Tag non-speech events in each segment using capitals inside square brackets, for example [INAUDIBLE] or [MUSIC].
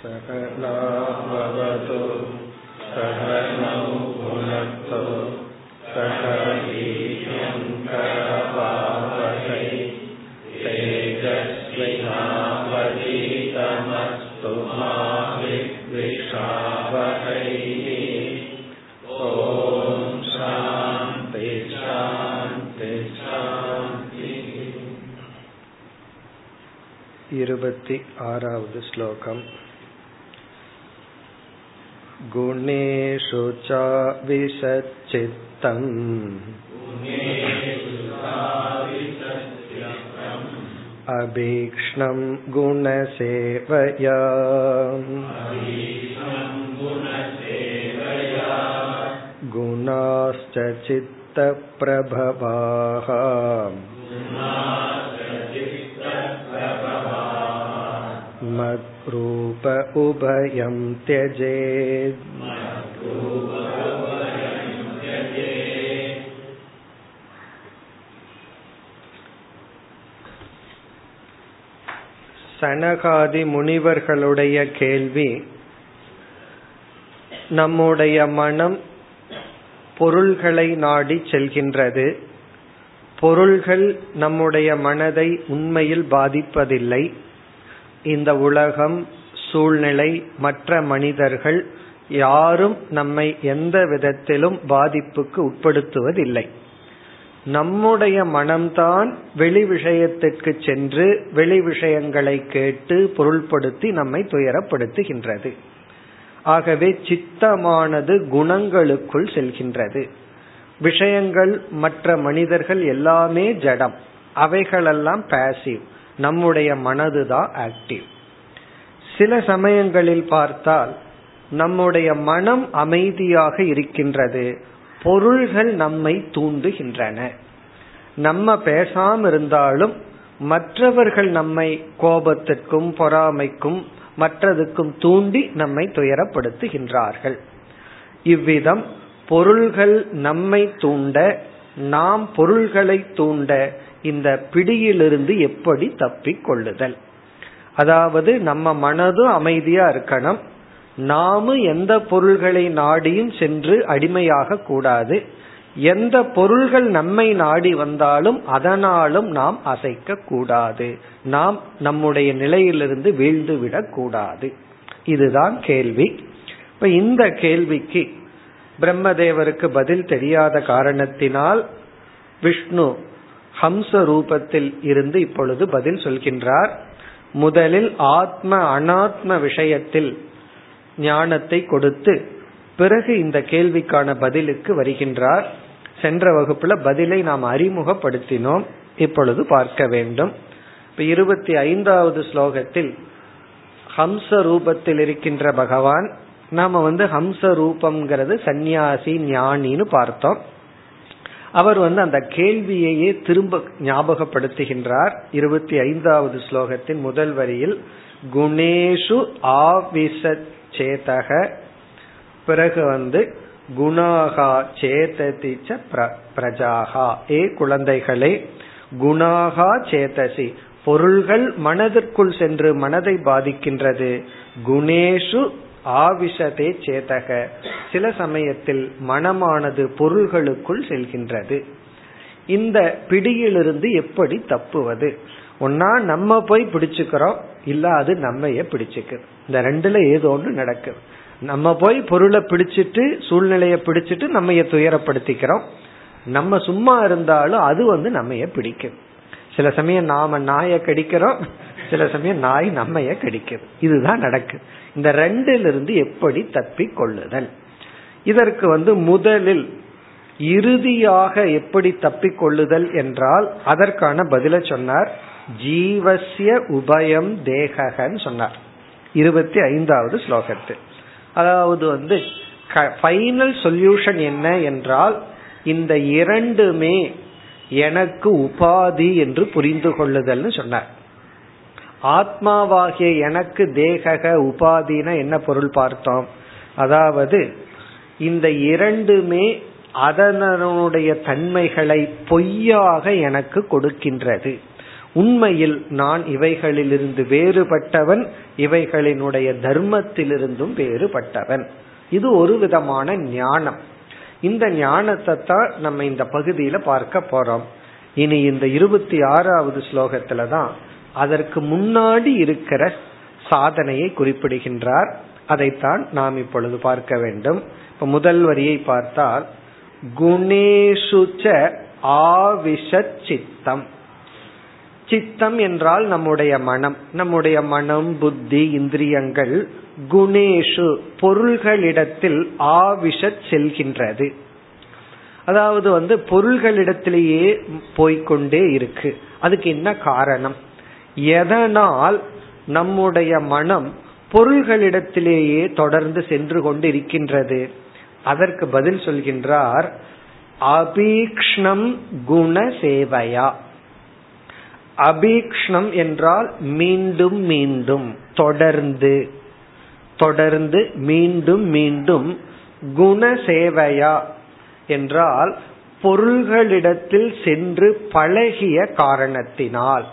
सकला भवतु कहनौ भुनतो सह पापतै ते दृशा ॐ शान्ति शान्ति ते इरुपति आरावद् श्लोकम् गुणेषु च विशच्चित्तम् अभीक्ष्णं गुणसेवया गुणाश्च चित्तप्रभवाः मद्रूप उभयं त्यजेत् சனகாதி முனிவர்களுடைய கேள்வி நம்முடைய மனம் பொருள்களை நாடி செல்கின்றது பொருள்கள் நம்முடைய மனதை உண்மையில் பாதிப்பதில்லை இந்த உலகம் சூழ்நிலை மற்ற மனிதர்கள் யாரும் நம்மை எந்த விதத்திலும் பாதிப்புக்கு உட்படுத்துவதில்லை. நம்முடைய மனம்தான் வெளி விஷயத்திற்கு சென்று வெளி விஷயங்களை கேட்டு பொருள்படுத்தி நம்மை துயரப்படுத்துகின்றது. ஆகவே சித்தமானது குணங்களுக்குள் செல்கின்றது. விஷயங்கள் மற்ற மனிதர்கள் எல்லாமே ஜடம். அவைகளெல்லாம் பேசிவ் நம்முடைய மனதுதான் ஆக்டிவ் சில சமயங்களில் பார்த்தால் நம்முடைய மனம் அமைதியாக இருக்கின்றது. பொருள்கள் நம்மை தூண்டுகின்றன. நம்ம பேசாம இருந்தாலும் மற்றவர்கள் நம்மை கோபத்திற்கும் பொறாமைக்கும் மற்றதுக்கும் தூண்டி நம்மை துயரப்படுத்துகின்றார்கள். இவ்விதம் பொருள்கள் நம்மை தூண்ட நாம் பொருள்களை தூண்ட இந்த பிடியிலிருந்து எப்படி தப்பிக் கொள்ளுதல்? அதாவது நம்ம மனதும் அமைதியா இருக்கணும். நாமும் எந்த பொருள்களை நாடியும் சென்று அடிமையாக கூடாது. எந்த பொருள்கள் நம்மை நாடி வந்தாலும் அதனாலும் நாம் அசைக்க கூடாது. நாம் நம்முடைய நிலையிலிருந்து வீழ்ந்து விடக்கூடாது இதுதான் கேள்வி. இப்ப இந்த கேள்விக்கு பிரம்மதேவருக்கு பதில் தெரியாத காரணத்தினால் விஷ்ணு ஹம்ச ரூபத்தில் இருந்து இப்பொழுது பதில் சொல்கின்றார். முதலில் ஆத்ம அனாத்ம விஷயத்தில் ஞானத்தை கொடுத்து பிறகு இந்த கேள்விக்கான பதிலுக்கு வருகின்றார். சென்ற வகுப்புல பதிலை நாம் அறிமுகப்படுத்தினோம். இப்பொழுது பார்க்க வேண்டும். இப்ப இருபத்தி ஐந்தாவது ஸ்லோகத்தில் ஹம்ச ரூபத்தில் இருக்கின்ற பகவான் நாம வந்து ஹம்ச ரூபம்ங்கிறது சந்நியாசி ஞானின்னு பார்த்தோம். அவர் வந்து அந்த கேள்வியையே திரும்ப ஞாபகப்படுத்துகின்றார். இருபத்தி ஐந்தாவது ஸ்லோகத்தின் முதல் வரியில் குணேஷு ஆவிசேதக பிறகு வந்து குணாகா சேததி பிரஜாகா ஏ குழந்தைகளே குணாகா சேதசி பொருள்கள் மனதிற்குள் சென்று மனதை பாதிக்கின்றது குணேஷு ஆவிஷதே சேதக. சில சமயத்தில் மனமானது பொருள்களுக்குள் செல்கின்றது. இந்த பிடியிலிருந்து எப்படி தப்புவது? ஒன்னா நம்ம போய் பிடிச்சுக்கிறோம் இல்ல அது நம்மைய பிடிச்சுக்கு. இந்த ரெண்டுல ஏதோ ஒன்று நடக்குது நம்ம போய் பொருளை பிடிச்சிட்டு சூழ்நிலைய பிடிச்சிட்டு நம்ம துயரப்படுத்திக்கிறோம். நம்ம சும்மா இருந்தாலும் அது வந்து நம்மைய பிடிக்கும். சில சமயம் நாம நாயை கடிக்கிறோம் சில சமயம் நாய் நம்மைய கடிக்கிறது இதுதான் நடக்குது இந்த ரெண்டிலிருந்து எப்படி தப்பி கொள்ளுதல்? இதற்கு வந்து முதலில் இறுதியாக எப்படி தப்பிக் கொள்ளுதல் என்றால் அதற்கான பதில சொன்னார். ஜீவசிய உபயம் தேகன்னு சொன்னார். இருபத்தி ஐந்தாவது ஸ்லோகத்தில் அதாவது வந்து ஃபைனல் சொல்யூஷன் என்ன என்றால் இந்த இரண்டுமே எனக்கு உபாதி என்று புரிந்து கொள்ளுதல்னு சொன்னார். ஆத்மாவாகிய எனக்கு தேகக உபாதினா என்ன பொருள் பார்த்தோம்? அதாவது இந்த இரண்டுமே அதனுடைய தன்மைகளை பொய்யாக எனக்கு கொடுக்கின்றது. உண்மையில் நான் இவைகளிலிருந்து வேறுபட்டவன் இவைகளினுடைய தர்மத்திலிருந்தும் வேறுபட்டவன். இது ஒரு விதமான ஞானம். இந்த ஞானத்தை தான் நம்ம இந்த பகுதியில பார்க்க போறோம். இனி இந்த இருபத்தி ஆறாவது ஸ்லோகத்துல தான் அதற்கு முன்னாடி இருக்கிற சாதனையை குறிப்பிடுகின்றார். அதைத்தான் நாம் இப்பொழுது பார்க்க வேண்டும். இப்ப முதல் வரியை பார்த்தால் குணேஷுச்ச ஆவிஷத் சித்தம். சித்தம் என்றால் நம்முடைய மனம். நம்முடைய மனம் புத்தி இந்திரியங்கள் குணேஷு பொருள்களிடத்தில் ஆவிஷத் செல்கின்றது. அதாவது வந்து பொருள்களிடத்திலேயே போய்கொண்டே இருக்கு. அதுக்கு என்ன காரணம்? எதனால் நம்முடைய மனம் பொருள்களிடத்திலேயே தொடர்ந்து சென்று கொண்டு இருக்கின்றது அதற்கு பதில் சொல்கின்றார் அபீக்ஷ்ணம் குண சேவையா? அபீக்ஷ்ணம் என்றால் மீண்டும் மீண்டும் தொடர்ந்து. தொடர்ந்து மீண்டும் மீண்டும் குண சேவையா என்றால் பொருள்களிடத்தில் சென்று பழகிய காரணத்தினால்.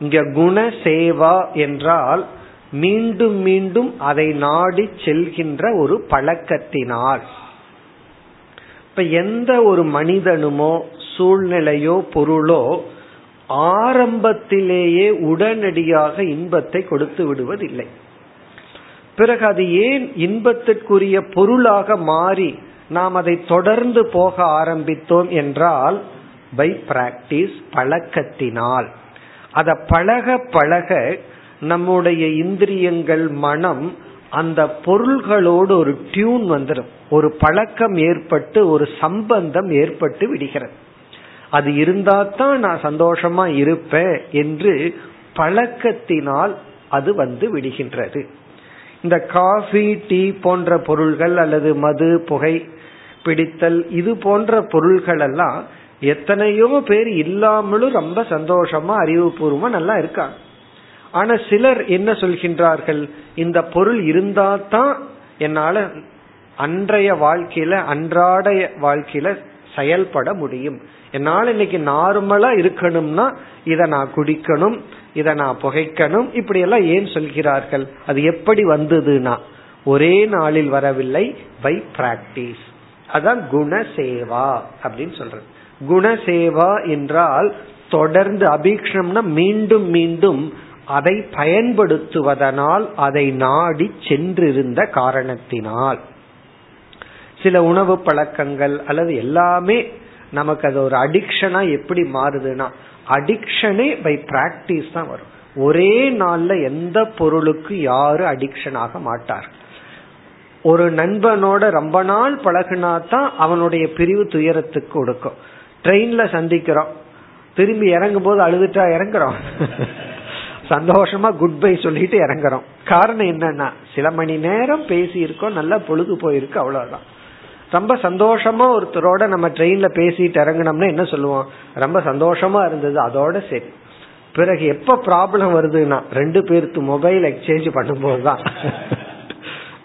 இங்க குண சேவா என்றால் மீண்டும் மீண்டும் அதை நாடி செல்கின்ற ஒரு பழக்கத்தினால். இப்ப எந்த ஒரு மனிதனுமோ சூழ்நிலையோ பொருளோ ஆரம்பத்திலேயே உடனடியாக இன்பத்தை கொடுத்து விடுவதில்லை. பிறகு அது ஏன் இன்பத்திற்குரிய பொருளாக மாறி நாம் அதை தொடர்ந்து போக ஆரம்பித்தோம் என்றால் பை பிராக்டிஸ் பழக்கத்தினால். அத பழக பழக நம்முடைய இந்திரியங்கள் மனம் அந்த பொருள்களோடு ஒரு டியூன் வந்துடும் ஒரு பழக்கம் ஏற்பட்டு ஒரு சம்பந்தம் ஏற்பட்டு விடுகிறது. அது இருந்தா தான் நான் சந்தோஷமா இருப்பேன் என்று பழக்கத்தினால் அது வந்து விடுகின்றது. இந்த காஃபி டீ போன்ற பொருள்கள் அல்லது மது புகை பிடித்தல் இது போன்ற பொருள்கள் எல்லாம் எத்தனையோ பேர் இல்லாமலும் ரொம்ப சந்தோஷமா அறிவுபூர்வமா நல்லா இருக்காங்க. ஆனா சிலர் என்ன சொல்கின்றார்கள்? இந்த பொருள் இருந்தா தான் என்னால அன்றைய வாழ்க்கையில அன்றாட வாழ்க்கையில செயல்பட முடியும். என்னால் இன்னைக்கு நார்மலா இருக்கணும்னா இதை நான் குடிக்கணும் இதை நான் புகைக்கணும் இப்படி எல்லாம் ஏன் சொல்கிறார்கள்? அது எப்படி வந்ததுன்னா ஒரே நாளில் வரவில்லை பை பிராக்டிஸ் அதான் குணசேவா அப்படின்னு சொல்றது. குணசேவா என்றால் தொடர்ந்து அபீக்ஷம்னா மீண்டும் மீண்டும் அதை பயன்படுத்துவதனால் அதை நாடி சென்றிருந்த காரணத்தினால். சில உணவு பழக்கங்கள் அல்லது எல்லாமே நமக்கு அது ஒரு அடிக்ஷனா எப்படி மாறுதுன்னா அடிக்ஷனே பை பிராக்டிஸ் தான் வரும். ஒரே நாள்ல எந்த பொருளுக்கு யாரும் அடிக்ஷன் ஆக மாட்டார். ஒரு நண்பனோட ரொம்ப நாள் பழகுனா தான் அவனுடைய பிரிவு துயரத்துக்கு கொடுக்கும் ட்ரெயின்ல சந்திக்கிறோம். திரும்பி இறங்கும் போது அழுதுட்டா இறங்குறோம். [LAUGHS] சந்தோஷமா குட் பை சொல்லிட்டு இறங்குறோம். காரணம் என்னன்னா சில மணி நேரம் பேசி இருக்கோம் நல்லா பொழுது போயிருக்கு அவ்வளவுதான். ரொம்ப சந்தோஷமா ஒருத்தரோட நம்ம ட்ரெயின்ல பேசிட்டு இறங்கினோம்னா என்ன சொல்லுவோம்? ரொம்ப சந்தோஷமா இருந்தது அதோட சரி. பிறகு எப்ப ப்ராப்ளம் வருதுன்னா ரெண்டு பேருக்கு மொபைல் எக்ஸ்சேஞ்ச் பண்ணும்போது தான்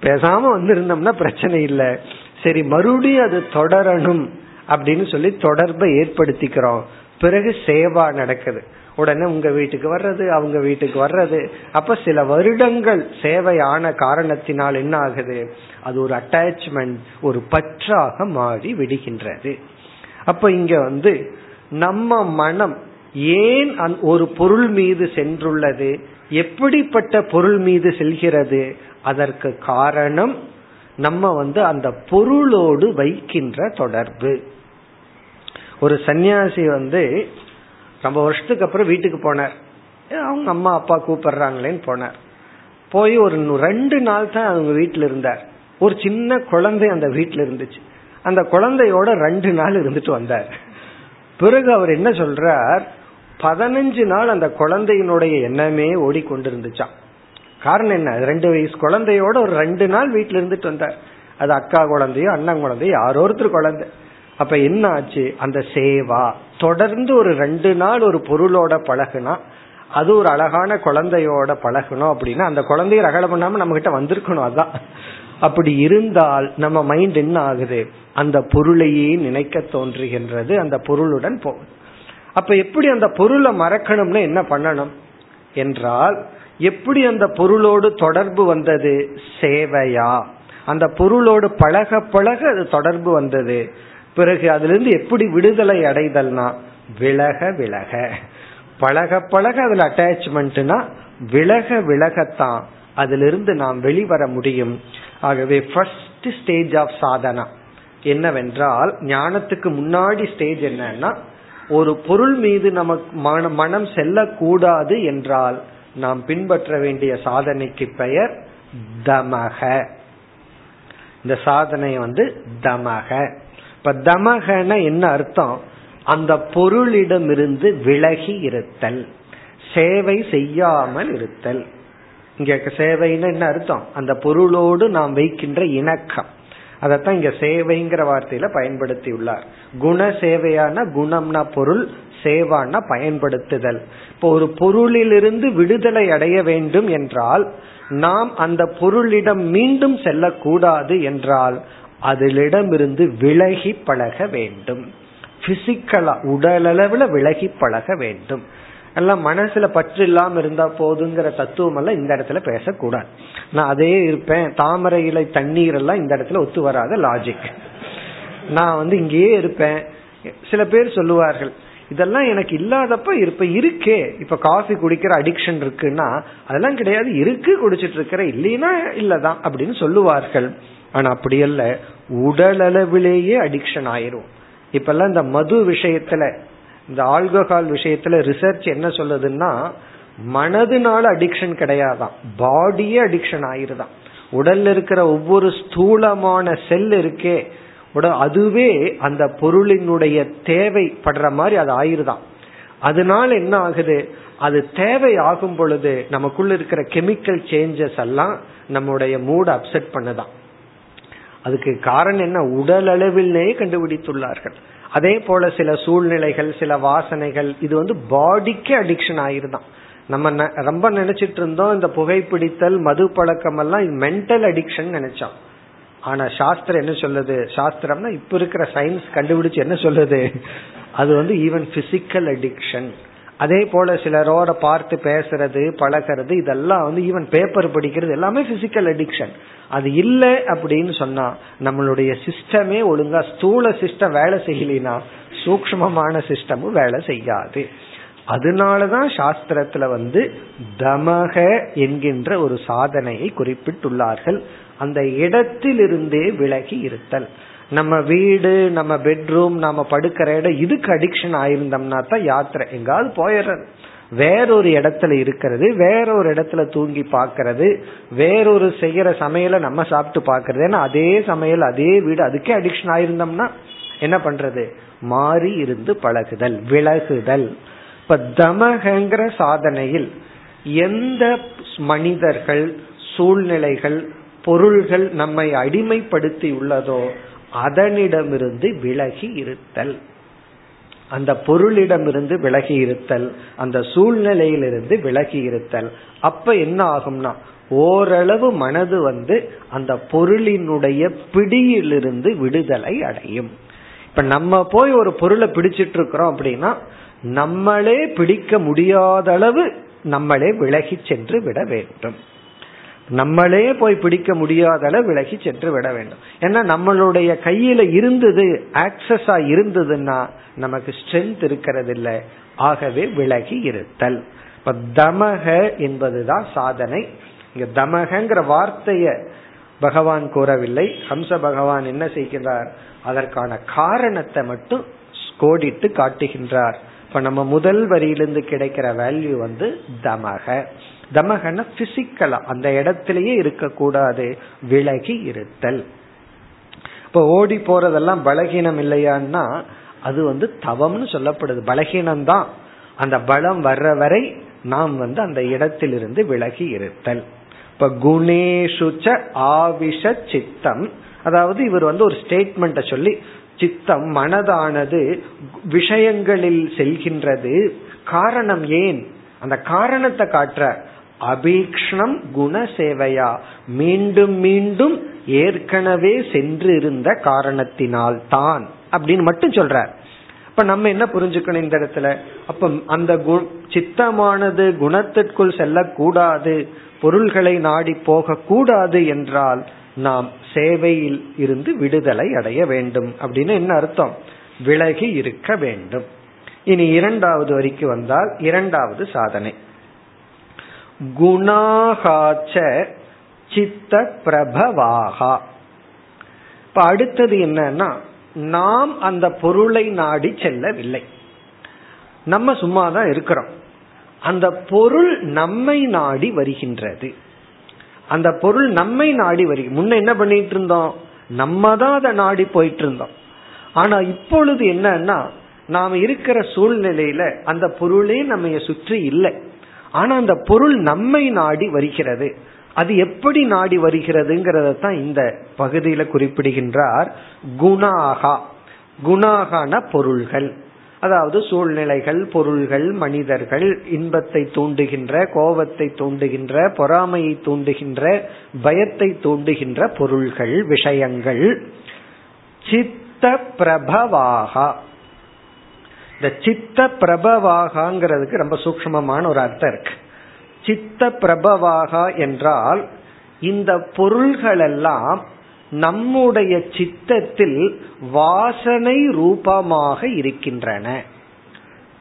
பேசாம வந்திருந்தோம்னா பிரச்சனை இல்லை. சரி மறுபடியும் அது தொடரணும் அப்படின்னு சொல்லி தொடர்பை ஏற்படுத்திக்கிறோம். பிறகு சேவா நடக்குது. உடனே உங்க வீட்டுக்கு வர்றது அவங்க வீட்டுக்கு வர்றது. அப்ப சில வருடங்கள் சேவையான காரணத்தினால் என்ன ஆகுது? அது ஒரு அட்டாச்மெண்ட் ஒரு பற்றாக மாறி விடுகின்றது. அப்ப இங்க வந்து நம்ம மனம் ஏன் ஒரு பொருள் மீது சென்றுள்ளது? எப்படிப்பட்ட பொருள் மீது செல்கிறது? அதற்கு காரணம் நம்ம வந்து அந்த பொருளோடு வைக்கின்ற தொடர்பு. ஒரு சன்னியாசி வந்து ரொம்ப வருஷத்துக்கு அப்புறம் வீட்டுக்கு போனார். அவங்க அம்மா அப்பா கூப்பிடுறாங்களேன்னு போனார். போய் ஒரு ரெண்டு நாள் தான் அவங்க வீட்டில் இருந்தார். ஒரு சின்ன குழந்தை அந்த வீட்டில் இருந்துச்சு. அந்த குழந்தையோட ரெண்டு நாள் இருந்துட்டு வந்தார். பிறகு அவர் என்ன சொல்றார்? பதினஞ்சு நாள் அந்த குழந்தையினுடைய எண்ணமே ஓடிக்கொண்டிருந்துச்சான் காரணம் என்ன? ரெண்டு வயசு குழந்தையோட ஒரு ரெண்டு நாள் வீட்டில் இருந்துட்டு வந்தார். அது அக்கா குழந்தையோ அண்ணன் குழந்தையோ யாரோ ஒருத்தர் குழந்தை. அப்ப என்ன ஆச்சு அந்த சேவா. தொடர்ந்து ஒரு ரெண்டு நாள் ஒரு பொருளோட பழகுனா அது ஒரு அழகான குழந்தையோட பழகணும் அப்படின்னா அந்த குழந்தைய ரகலை பண்ணாம நம்ம கிட்ட வந்திருக்கணும் அதான். அப்படி இருந்தால் நம்ம மைண்ட் என்ன ஆகுது? அந்த பொருளையே நினைக்க தோன்றுகின்றது அந்த பொருளுடன் போகும் அப்ப எப்படி அந்த பொருளை மறக்கணும்னு என்ன பண்ணணும்? என்றால் எப்படி அந்த பொருளோடு தொடர்பு வந்தது? சேவையா. அந்த பொருளோடு பழக பழக அது தொடர்பு வந்தது. பிறகு அதிலிருந்து எப்படி விடுதலை அடைதல்னா விலக விலக. பழக பழக அதுல அட்டாச்மெண்ட்னா விலக விலகத்தான் அதிலிருந்து நாம் வெளிவர முடியும். ஆகவே ஃபர்ஸ்ட் ஸ்டேஜ் ஆஃப் சாதனா. என்னவென்றால் ஞானத்துக்கு முன்னாடி ஸ்டேஜ் என்னன்னா ஒரு பொருள் மீது நமக்கு மனம் செல்லக்கூடாது என்றால் நாம் பின்பற்ற வேண்டிய சாதனைக்கு பெயர் தமக. இந்த சாதனை வந்து தமக. இப்ப தமகன என்ன அர்த்தம்? அந்த பொருளிடமிருந்து விலகி இருத்தல் சேவை செய்யாமல் இருத்தல். இங்க சேவைன்னு என்ன அர்த்தம்? அந்த பொருளோடு நாம் வைக்கின்ற இணக்கம். அதத்தான் இங்க சேவைங்கிற வார்த்தையில பயன்படுத்தி உள்ளார் குண சேவையான குணம்னா பொருள் சேவான பயன்படுத்துதல். இப்போ ஒரு பொருளிலிருந்து விடுதலை அடைய வேண்டும் என்றால் நாம் அந்த பொருளிடம் மீண்டும் செல்லக்கூடாது என்றால் அதிலிடமிருந்து விலகி பழக வேண்டும். பிசிக்கலா உடலளவுல விலகி பழக வேண்டும். எல்லாம் மனசுல பற்று இல்லாம இருந்தா போதுங்கிற தத்துவம் எல்லாம் இந்த இடத்துல பேசக்கூடாது. நான் அதே இருப்பேன். தாமரை இலை தண்ணீர் எல்லாம் இந்த இடத்துல ஒத்து வராத லாஜிக் நான் வந்து இங்கேயே இருப்பேன். சில பேர் சொல்லுவார்கள் இதெல்லாம் எனக்கு இல்லாதப்ப இப்ப இருக்கே. இப்ப காஃபி குடிக்கிற அடிக்ஷன் இருக்குன்னா அதெல்லாம் கிடையாது. இருக்கு குடிச்சிட்டு இருக்கிற இல்லைன்னா இல்லதான். அப்படின்னு சொல்லுவார்கள். ஆனா அப்படி அல்ல. உடலளவிலேயே அடிக்ஷன் ஆயிரும். இப்ப எல்லாம் இந்த மது விஷயத்துல இந்த ஆல்கஹால் விஷயத்துல ரிசர்ச் என்ன சொல்லுதுன்னா மனதுனால அடிக்ஷன் கிடையாதான் பாடியே அடிக்ஷன் ஆயிருதான் உடல்ல இருக்கிற ஒவ்வொரு ஸ்தூலமான செல் இருக்கே உட அதுவே அந்த பொருளினுடைய தேவைப்படுற மாதிரி அது ஆயிருதான் அதனால என்ன ஆகுது? அது தேவை ஆகும் பொழுது நமக்குள்ள இருக்கிற கெமிக்கல் சேஞ்சஸ் எல்லாம் நம்முடைய மூட அப்செட் பண்ணுதான் அதுக்கு காரணம் என்ன? உடல் அளவிலேயே கண்டுபிடித்துள்ளார்கள். அதே போல சில சூழ்நிலைகள் சில வாசனைகள் இது வந்து பாடிக்கு அடிக்ஷன் ஆயிருதான் நம்ம ரொம்ப நினைச்சிட்டு இருந்தோம் இந்த புகைப்பிடித்தல் மது பழக்கம் எல்லாம் மென்டல் அடிக்ஷன் நினைச்சோம். ஆனா சாஸ்திரம் என்ன சொல்லுது? சாஸ்திரம்னா இப்ப இருக்கிற சயின்ஸ் கண்டுபிடிச்சு என்ன சொல்லுது? அது வந்து ஈவன் பிசிக்கல் அடிக்ஷன் அதே போல சிலரோட பார்த்து பேசுறது பழகிறது இதெல்லாம் வந்து ஈவன் பேப்பர் படிக்கிறது எல்லாமே பிசிக்கல் அடிக்ஷன் அது இல்லை அப்படின்னு சொன்னா நம்மளுடைய சிஸ்டமே ஒழுங்கா ஸ்தூல சிஸ்டம் வேலை செய்யலினா சூக்மமான சிஸ்டமும் வேலை செய்யாது. அதனாலதான் சாஸ்திரத்துல வந்து தமக என்கின்ற ஒரு சாதனையை குறிப்பிட்டுள்ளார்கள். அந்த இடத்திலிருந்தே விலகி இருத்தல். நம்ம வீடு நம்ம பெட்ரூம் நம்ம படுக்கிற இடம் இதுக்கு அடிக்ஷன் ஆயிருந்தோம்னா தான் யாத்திரை. எங்காவது போயிடுறது. வேறொரு இடத்துல இருக்கிறது வேறொரு இடத்துல தூங்கி பாக்கிறது வேறொரு செய்யற சமையல நம்ம சாப்பிட்டு பாக்குறது ஏன்னா அதே சமையல் அதே வீடு அதுக்கே அடிக்ஷன் ஆயிருந்தோம்னா என்ன பண்றது? மாறி இருந்து பழகுதல் விலகுதல். இப்ப தமகங்கிற சாதனையில் எந்த மனிதர்கள் சூழ்நிலைகள் பொருள்கள் நம்மை அடிமைப்படுத்தி உள்ளதோ அதனிடமிருந்து விலகி இருத்தல். அந்த பொருளிடமிருந்து விலகி இருத்தல் அந்த சூழ்நிலையிலிருந்து விலகி இருத்தல். அப்ப என்ன ஆகும்னா ஓரளவு மனது வந்து அந்த பொருளினுடைய பிடியிலிருந்து விடுதலை அடையும். இப்ப நம்ம போய் ஒரு பொருளை பிடிச்சிட்டு இருக்கிறோம் அப்படின்னா நம்மளே பிடிக்க முடியாத அளவு நம்மளே விலகி சென்று விட வேண்டும். நம்மளே போய் பிடிக்க முடியாத அளவு விலகி சென்று விட வேண்டும். ஏன்னா நம்மளுடைய கையில இருந்தது ஆக்சஸா இருந்ததுன்னா நமக்கு ஸ்ட்ரென்த் இருக்கிறது இல்லை ஆகவே விலகி இருத்தல். இப்ப தமக என்பதுதான் சாதனை. இங்க தமகங்கிற வார்த்தைய பகவான் கூறவில்லை. ஹம்ச பகவான் என்ன செய்கிறார் அதற்கான காரணத்தை மட்டும் கோடிட்டு காட்டுகின்றார். இப்ப நம்ம முதல் வரியிலிருந்து கிடைக்கிற வேல்யூ வந்து தமக. தமகன பிசிக்கலா அந்த இடத்திலேயே இருக்கக்கூடாது. விலகி இருத்தல். இப்ப ஓடி போறதெல்லாம் பலகீனம் இல்லையான்னா அது வந்து தவம்னு சொல்லப்படுது. பலகீனம் தான் அந்த பலம் வர்ற வரை நாம் வந்து அந்த இடத்திலிருந்து விலகி இருத்தல். இப்ப குணேஷுச்ச ஆவிஷ சித்தம். அதாவது இவர் வந்து ஒரு ஸ்டேட்மெண்ட சொல்லி சித்தம் மனதானது விஷயங்களில் செல்கின்றது. காரணம் ஏன்? அந்த காரணத்தை காட்டுற அபீக்ஷணம் குண சேவையா மீண்டும் மீண்டும் ஏற்கனவே சென்று இருந்த காரணத்தினால் தான் அப்படின்னு மட்டும் சொல்றார். இப்ப நம்ம என்ன புரிஞ்சுக்கணும் இந்த இடத்துல? அப்ப அந்த சித்தமானது குணத்திற்குள் செல்லக்கூடாது பொருள்களை நாடி போக கூடாது என்றால் நாம் சேவையில் இருந்து விடுதலை அடைய வேண்டும் அப்படின்னு என்ன அர்த்தம்? விலகி இருக்க வேண்டும். இனி இரண்டாவது வரிக்கு வந்தால் இரண்டாவது சாதனை. குணாகாச்ச சித்த பிரபவாகா இப்ப அடுத்தது என்னன்னா நாம் அந்த பொருளை நாடி செல்லவில்லை. நம்ம சும்மா தான் இருக்கிறோம். அந்த பொருள் நம்மை நாடி வருகின்றது. அந்த பொருள் நம்மை நாடி வருக முன்ன என்ன பண்ணிட்டு இருந்தோம்? நம்ம தான் அதை நாடி போயிட்டு இருந்தோம். ஆனா இப்பொழுது என்னன்னா நாம் இருக்கிற சூழ்நிலையில அந்த பொருளே நம்ம சுற்றி இல்லை. ஆனா அந்த பொருள் நம்மை நாடி வருகிறது. அது எப்படி நாடி வருகிறதுங்கிறத தான் இந்த பகுதியில குறிப்பிடுகின்றார். குணாகா. குணாகான பொருள்கள். அதாவது சூழ்நிலைகள் பொருள்கள் மனிதர்கள் இன்பத்தை தூண்டுகின்ற கோபத்தை தூண்டுகின்ற பொறாமையை தூண்டுகின்ற பயத்தை தூண்டுகின்ற பொருள்கள் விஷயங்கள். சித்த பிரபவாகா. இந்த சித்த பிரபவாகாங்கிறதுக்கு ரொம்ப சூக்மமான ஒரு அர்த்தம் இருக்கு. சித்த பிரபவாகா என்றால் இந்த பொருள்களெல்லாம் நம்முடைய சித்தத்தில் வாசனை ரூபமாக இருக்கின்றன.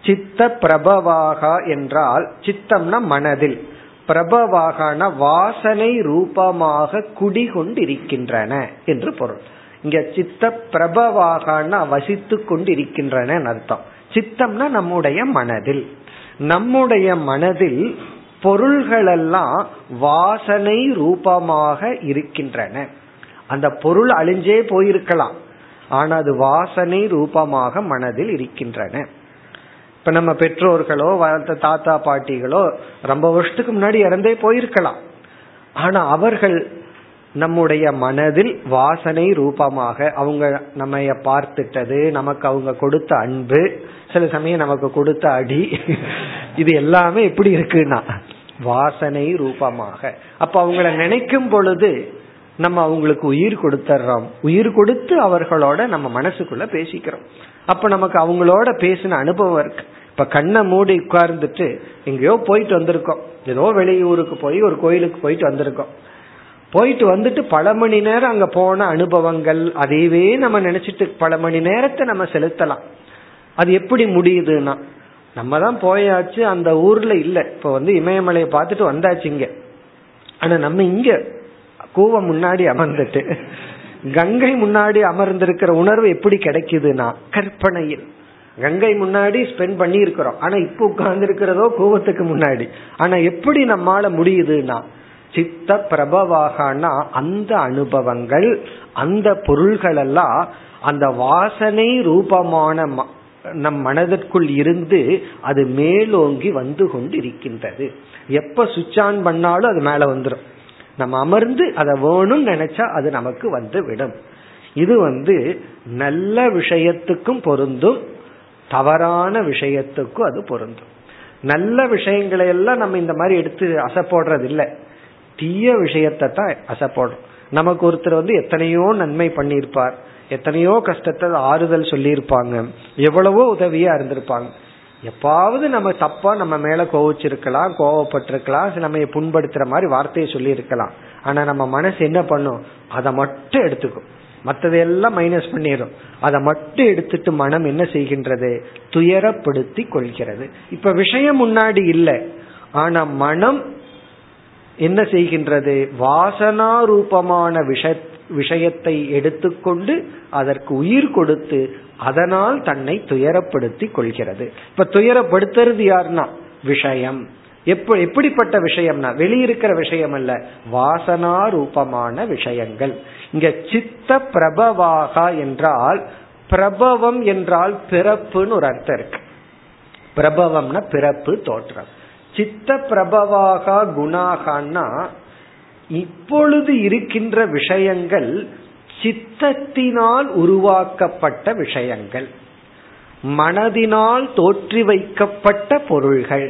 சித்த பிரபவாகா என்றால் சித்தம்னா மனதில். பிரபவாகன வாசனை ரூபமாக குடிகொண்டிருக்கின்றன என்று பொருள். இங்க சித்த பிரபவாகன வசித்து கொண்டிருக்கின்றன அர்த்தம். சித்தம்னா நம்முடைய மனதில். நம்முடைய மனதில் பொருள்களெல்லாம் வாசனை ரூபமாக இருக்கின்றன. அந்த பொருள் அழிஞ்சே போயிருக்கலாம். ஆனா அது வாசனை ரூபமாக மனதில் இருக்கின்றன. இப்ப நம்ம பெற்றோர்களோ வளர்த்த தாத்தா பாட்டிகளோ ரொம்ப வருஷத்துக்கு முன்னாடி இறந்தே போயிருக்கலாம். ஆனா அவர்கள் நம்முடைய மனதில் வாசனை ரூபமாக அவங்க நம்ம பார்த்துட்டது நமக்கு அவங்க கொடுத்த அன்பு சில சமயம் நமக்கு கொடுத்த அடி இது எல்லாமே எப்படி இருக்குன்னா வாசனை ரூபமாக. அப்ப அவங்கள நினைக்கும் பொழுது நம்ம அவங்களுக்கு உயிர் கொடுத்துறோம் உயிர் கொடுத்து அவர்களோட நம்ம மனசுக்குள்ள பேசிக்கிறோம். அப்ப நமக்கு அவங்களோட பேசின அனுபவம் இருக்கு. இப்ப கண்ணை மூடி உட்கார்ந்துட்டு எங்கேயோ போயிட்டு வந்திருக்கோம். ஏதோ வெளியூருக்கு போய் ஒரு கோயிலுக்கு போயிட்டு வந்திருக்கோம். போயிட்டு வந்துட்டு பல மணி நேரம் அங்க போன அனுபவங்கள் அதையவே நம்ம நினைச்சிட்டு பல மணி நேரத்தை நம்ம செலுத்தலாம். அது எப்படி முடியுதுன்னா நம்ம தான் போயாச்சு அந்த ஊர்ல இல்ல. இப்ப வந்து இமயமலையை பார்த்துட்டு வந்தாச்சு இங்க. ஆனா நம்ம இங்க கூவ முன்னாடி அமர்ந்துட்டு கங்கை முன்னாடி அமர்ந்திருக்கிற உணர்வு எப்படி கிடைக்குதுன்னா கற்பனையில். கங்கை முன்னாடி ஸ்பெண்ட் பண்ணி இருக்கிறோம் ஆனா இப்ப உட்கார்ந்து இருக்கிறதோ கூவத்துக்கு முன்னாடி. ஆனா எப்படி நம்மால முடியுதுன்னா சித்த பிரபவாகனா அந்த அனுபவங்கள் அந்த பொருள்கள் எல்லாம் அந்த வாசனை ரூபமான நம் மனதிற்குள் இருந்து அது மேலோங்கி வந்து கொண்டு இருக்கின்றது எப்ப சுவிட்ச் ஆன் பண்ணாலும் அது மேல வந்துடும் நம்ம அமர்ந்து அதை வேணும்னு நினைச்சா அது நமக்கு வந்து விடும். இது வந்து நல்ல விஷயத்துக்கும் பொருந்தும் தவறான விஷயத்துக்கும் அது பொருந்தும். நல்ல விஷயங்களை எல்லாம் நம்ம இந்த மாதிரி எடுத்து அசை போடுறது இல்லை தீய விஷயத்தை தான் அசைப்படும் நமக்கு ஒருத்தர் வந்து எத்தனையோ நன்மை பண்ணியிருப்பார். எத்தனையோ கஷ்டத்தை ஆறுதல் சொல்லியிருப்பாங்க. எவ்வளவோ உதவியா இருந்திருப்பாங்க. எப்பாவது நம்ம தப்பா நம்ம மேல கோவிச்சிருக்கலாம் கோவப்பட்டிருக்கலாம் நம்ம புண்படுத்துற மாதிரி வார்த்தையை சொல்லி இருக்கலாம் ஆனா நம்ம மனசு என்ன பண்ணும்? அதை மட்டும் எடுத்துக்கும். மற்றதையெல்லாம் மைனஸ் பண்ணிடும் அதை மட்டும் எடுத்துட்டு மனம் என்ன செய்கின்றது? துயரப்படுத்தி கொள்கிறது. இப்ப விஷயம் முன்னாடி இல்லை. ஆனா மனம் என்ன செய்கின்றது? வாசனா ரூபமான விஷ விஷயத்தை எடுத்துக்கொண்டு அதற்கு உயிர் கொடுத்து அதனால் தன்னை துயரப்படுத்தி கொள்கிறது. இப்ப துயரப்படுத்துறது யாருன்னா விஷயம். எப்ப எப்படிப்பட்ட விஷயம்னா? வெளியிருக்கிற விஷயம் அல்ல வாசனா ரூபமான விஷயங்கள். இங்க சித்த பிரபவாகா என்றால் பிரபவம் என்றால் பிறப்புன்னு ஒரு அர்த்தம் இருக்கு. பிரபவம்னா பிறப்பு தோற்றம். சித்த பிரபவாகா குணாகான்னா இப்பொழுது இருக்கின்ற விஷயங்கள் சித்தத்தினால் உருவாக்கப்பட்ட விஷயங்கள். மனதினால் தோற்றி வைக்கப்பட்ட பொருள்கள்.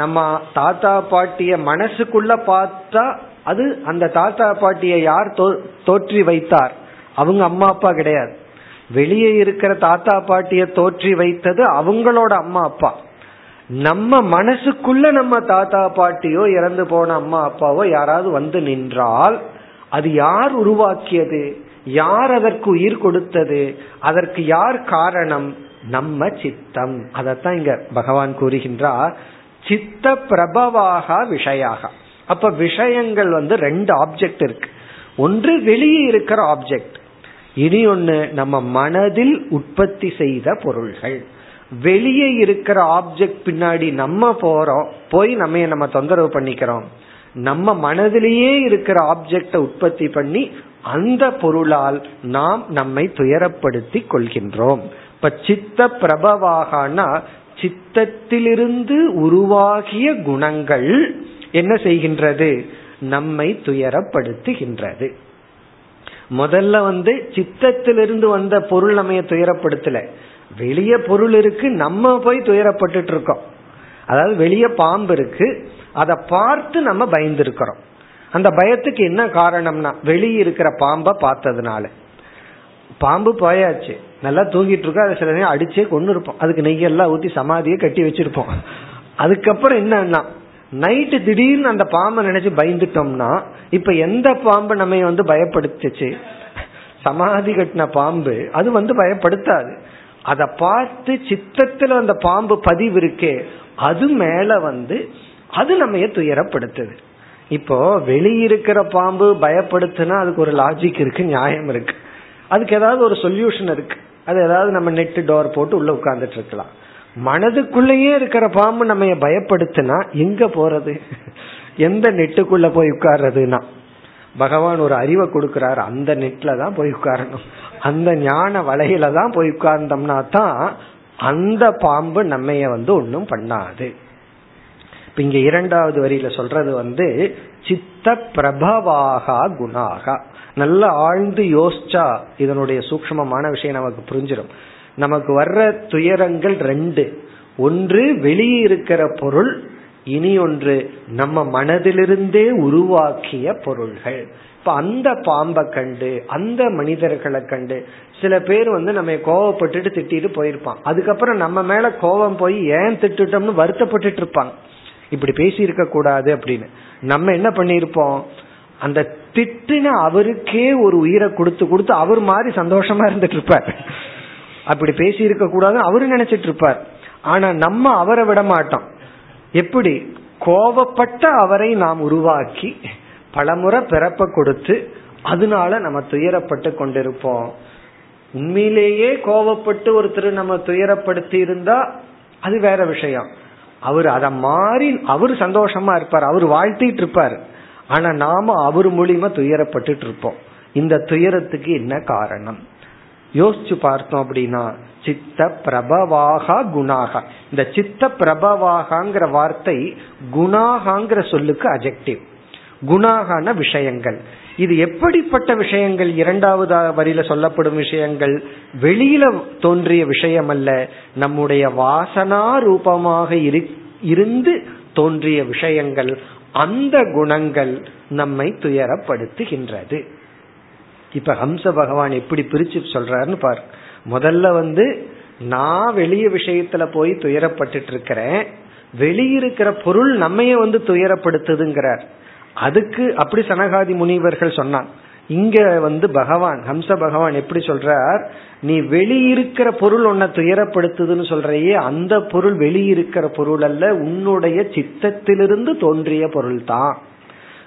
நம்ம தாத்தா பாட்டிய மனசுக்குள்ள பார்த்தா அது அந்த தாத்தா பாட்டிய யார் தோற்றி வைத்தார்? அவங்க அம்மா அப்பா கிடையாது. வெளியே இருக்கிற தாத்தா பாட்டிய தோற்றி வைத்தது அவங்களோட அம்மா அப்பா. நம்ம மனசுக்குள்ள நம்ம தாத்தா பாட்டியோ இறந்து போன அம்மா அப்பாவோ யாராவது வந்து நின்றால் அது யார் உருவாக்கியது? யார் அதற்கு உயிர் கொடுத்தது? அதற்கு யார் காரணம்? நம்ம சித்தம். அதத்தான் இங்க பகவான் கூறுகின்றார். சித்த பிரபவாக விஷயாக. அப்ப விஷயங்கள் வந்து ரெண்டு ஆப்ஜெக்ட் இருக்கு. ஒன்று வெளியே இருக்கிற ஆப்ஜெக்ட் இனி ஒன்னு நம்ம மனதில் உற்பத்தி செய்த பொருள்கள். வெளியே இருக்கிற ஆப்ஜெக்ட் பின்னாடி நம்ம போறோம் போய் நம்ம நம்ம தொந்தரவு பண்ணிக்கிறோம். நம்ம மனதிலேயே இருக்கிற ஆப்ஜெக்ட உற்பத்தி பண்ணி அந்த பொருளால் நாம் நம்மை துயரப்படுத்தி கொள்கின்றோம். இப்ப சித்த பிரபவாகனா சித்தத்திலிருந்து உருவாகிய குணங்கள் என்ன செய்கின்றது? நம்மை துயரப்படுத்துகின்றது. முதல்ல வந்து சித்தத்திலிருந்து வந்த பொருள் நம்ம துயரப்படுத்தல. வெளிய பொருள் இருக்கு நம்ம போய் துயரப்பட்டு இருக்கோம். அதாவது வெளிய பாம்பு இருக்கு அதை பார்த்து நம்ம பயந்துருக்கிறோம். அந்த பயத்துக்கு என்ன காரணம்னா வெளியே இருக்கிற பாம்பை பார்த்ததுனால. பாம்பு போயாச்சு நல்லா தூங்கிட்டு இருக்கோம் அதை சில நேரம் அடிச்சே கொண்டு இருப்போம். அதுக்கு நெய்யெல்லாம் ஊற்றி சமாதியை கட்டி வச்சிருப்போம். அதுக்கப்புறம் என்னன்னா நைட்டு திடீர்னு அந்த பாம்பை நினைச்சு பயந்துட்டோம்னா இப்ப எந்த பாம்பு நம்ம வந்து பயப்படுத்துச்சு? சமாதி கட்டின பாம்பு அது வந்து பயப்படுத்தாது. அதை பார்த்து சித்தத்துல அந்த பாம்பு பதிவு இருக்கே அது மேல வந்து அது நம்ம துயரப்படுத்துது. இப்போ வெளியிருக்கிற பாம்பு பயப்படுத்துனா அதுக்கு ஒரு லாஜிக் இருக்கு நியாயம் இருக்கு. அதுக்கு ஏதாவது ஒரு சொல்யூஷன் இருக்கு. அது ஏதாவது நம்ம நெட்டு டோர் போட்டு உள்ள உட்கார்ந்துட்டு இருக்கலாம். மனதுக்குள்ளேயே இருக்கிற பாம்பு நம்ம பயப்படுத்துனா எங்க போறது? எந்த நெட்டுக்குள்ள போய் உட்கார்றதுன்னா? பகவான் ஒரு அறிவை கொடுக்கிறார். அந்த நெட்ல தான் போய் உட்காரணும். அந்த ஞான வலையில தான் போய் உட்கார்ந்தோம்னா தான் அந்த பாம்பு நம்மைய வந்து ஒன்னும் பண்ணாது. இப்ப இங்க இரண்டாவது வரியில சொல்றது வந்து சித்த பிரபவாகா குணாகா. நல்லா ஆழ்ந்து யோசிச்சா இதனுடைய சூக்மமான விஷயம் நமக்கு புரிஞ்சிடும். நமக்கு வர்ற துயரங்கள் ரெண்டு. ஒன்று வெளியே இருக்கிற பொருள் இனி ஒன்று நம்ம மனதிலிருந்தே உருவாக்கிய பொருள்கள். இப்ப அந்த பாம்பை கண்டு அந்த மனிதர்களை கண்டு சில பேர் வந்து நம்ம கோவப்பட்டுட்டு திட்டிட்டு போயிருப்பான். அதுக்கப்புறம் நம்ம மேல கோபம் போய் ஏன் திட்டுட்டோம்னு வருத்தப்பட்டுட்டு இருப்பாங்க. இப்படி பேசி இருக்க கூடாது அப்படின்னு. நம்ம என்ன பண்ணிருப்போம் அந்த திட்டுன அவருக்கே ஒரு உயிரை கொடுத்து கொடுத்து அவர் மாதிரி சந்தோஷமா இருந்துட்டு இருப்பார். அப்படி பேசி இருக்க கூடாது அவரு நினைச்சிட்டு இருப்பார். ஆனா நம்ம அவரை விட மாட்டோம். எப்படி? கோவப்பட்ட அவரை நாம் உருவாக்கி பலமுறை பிறப்ப கொடுத்து அதனால நம்ம துயரப்பட்டு கொண்டிருப்போம். உண்மையிலேயே கோவப்பட்டு ஒருத்தர் நம்ம துயரப்படுத்தி இருந்தா அது வேற விஷயம். அவர் அதை மாறி அவர் சந்தோஷமா இருப்பார் அவர் வாழ்த்திட்டு இருப்பார். ஆனா நாம அவர் மூலியமா துயரப்பட்டு இருப்போம். இந்த துயரத்துக்கு என்ன காரணம்? யோசிச்சு பார்த்தோம் அப்படின்னா சித்த பிரபவாக குணாக. இந்த சித்த பிரபவாகங்கிற வார்த்தை குணாகாங்கிற சொல்லுக்கு அஜெக்டிவ் குணாகான விஷயங்கள். இது எப்படிப்பட்ட விஷயங்கள்? இரண்டாவது வரியில சொல்லப்படும் விஷயங்கள். வெளியில தோன்றிய விஷயம் அல்ல நம்முடைய வாசனா ரூபமாக இருந்து தோன்றிய விஷயங்கள். அந்த குணங்கள் நம்மை துயரப்படுத்துகின்றது. இப்ப ஹம்ச பகவான் எப்படி பிரிச்சு சொல்றாருன்னு பாரு. முதல்ல வந்து நான் வெளிய விஷயத்துல போய் துயரப்பட்டுட்டு இருக்கிறேன் வெளியிருக்கிற பொருள் நம்மைய வந்து துயரப்படுத்துதுங்கிறார். அதுக்கு அப்படி சனகாதி முனிவர்கள் சொன்னான். இங்க வந்து பகவான் ஹம்ச பகவான் எப்படி சொல்றார்? நீ வெளியிருக்கிற பொருள் உன்னை துயரப்படுத்துதுன்னு சொல்றையே அந்த பொருள் வெளியிருக்கிற பொருள் அல்ல உன்னுடைய சித்தத்திலிருந்து தோன்றிய பொருள் தான்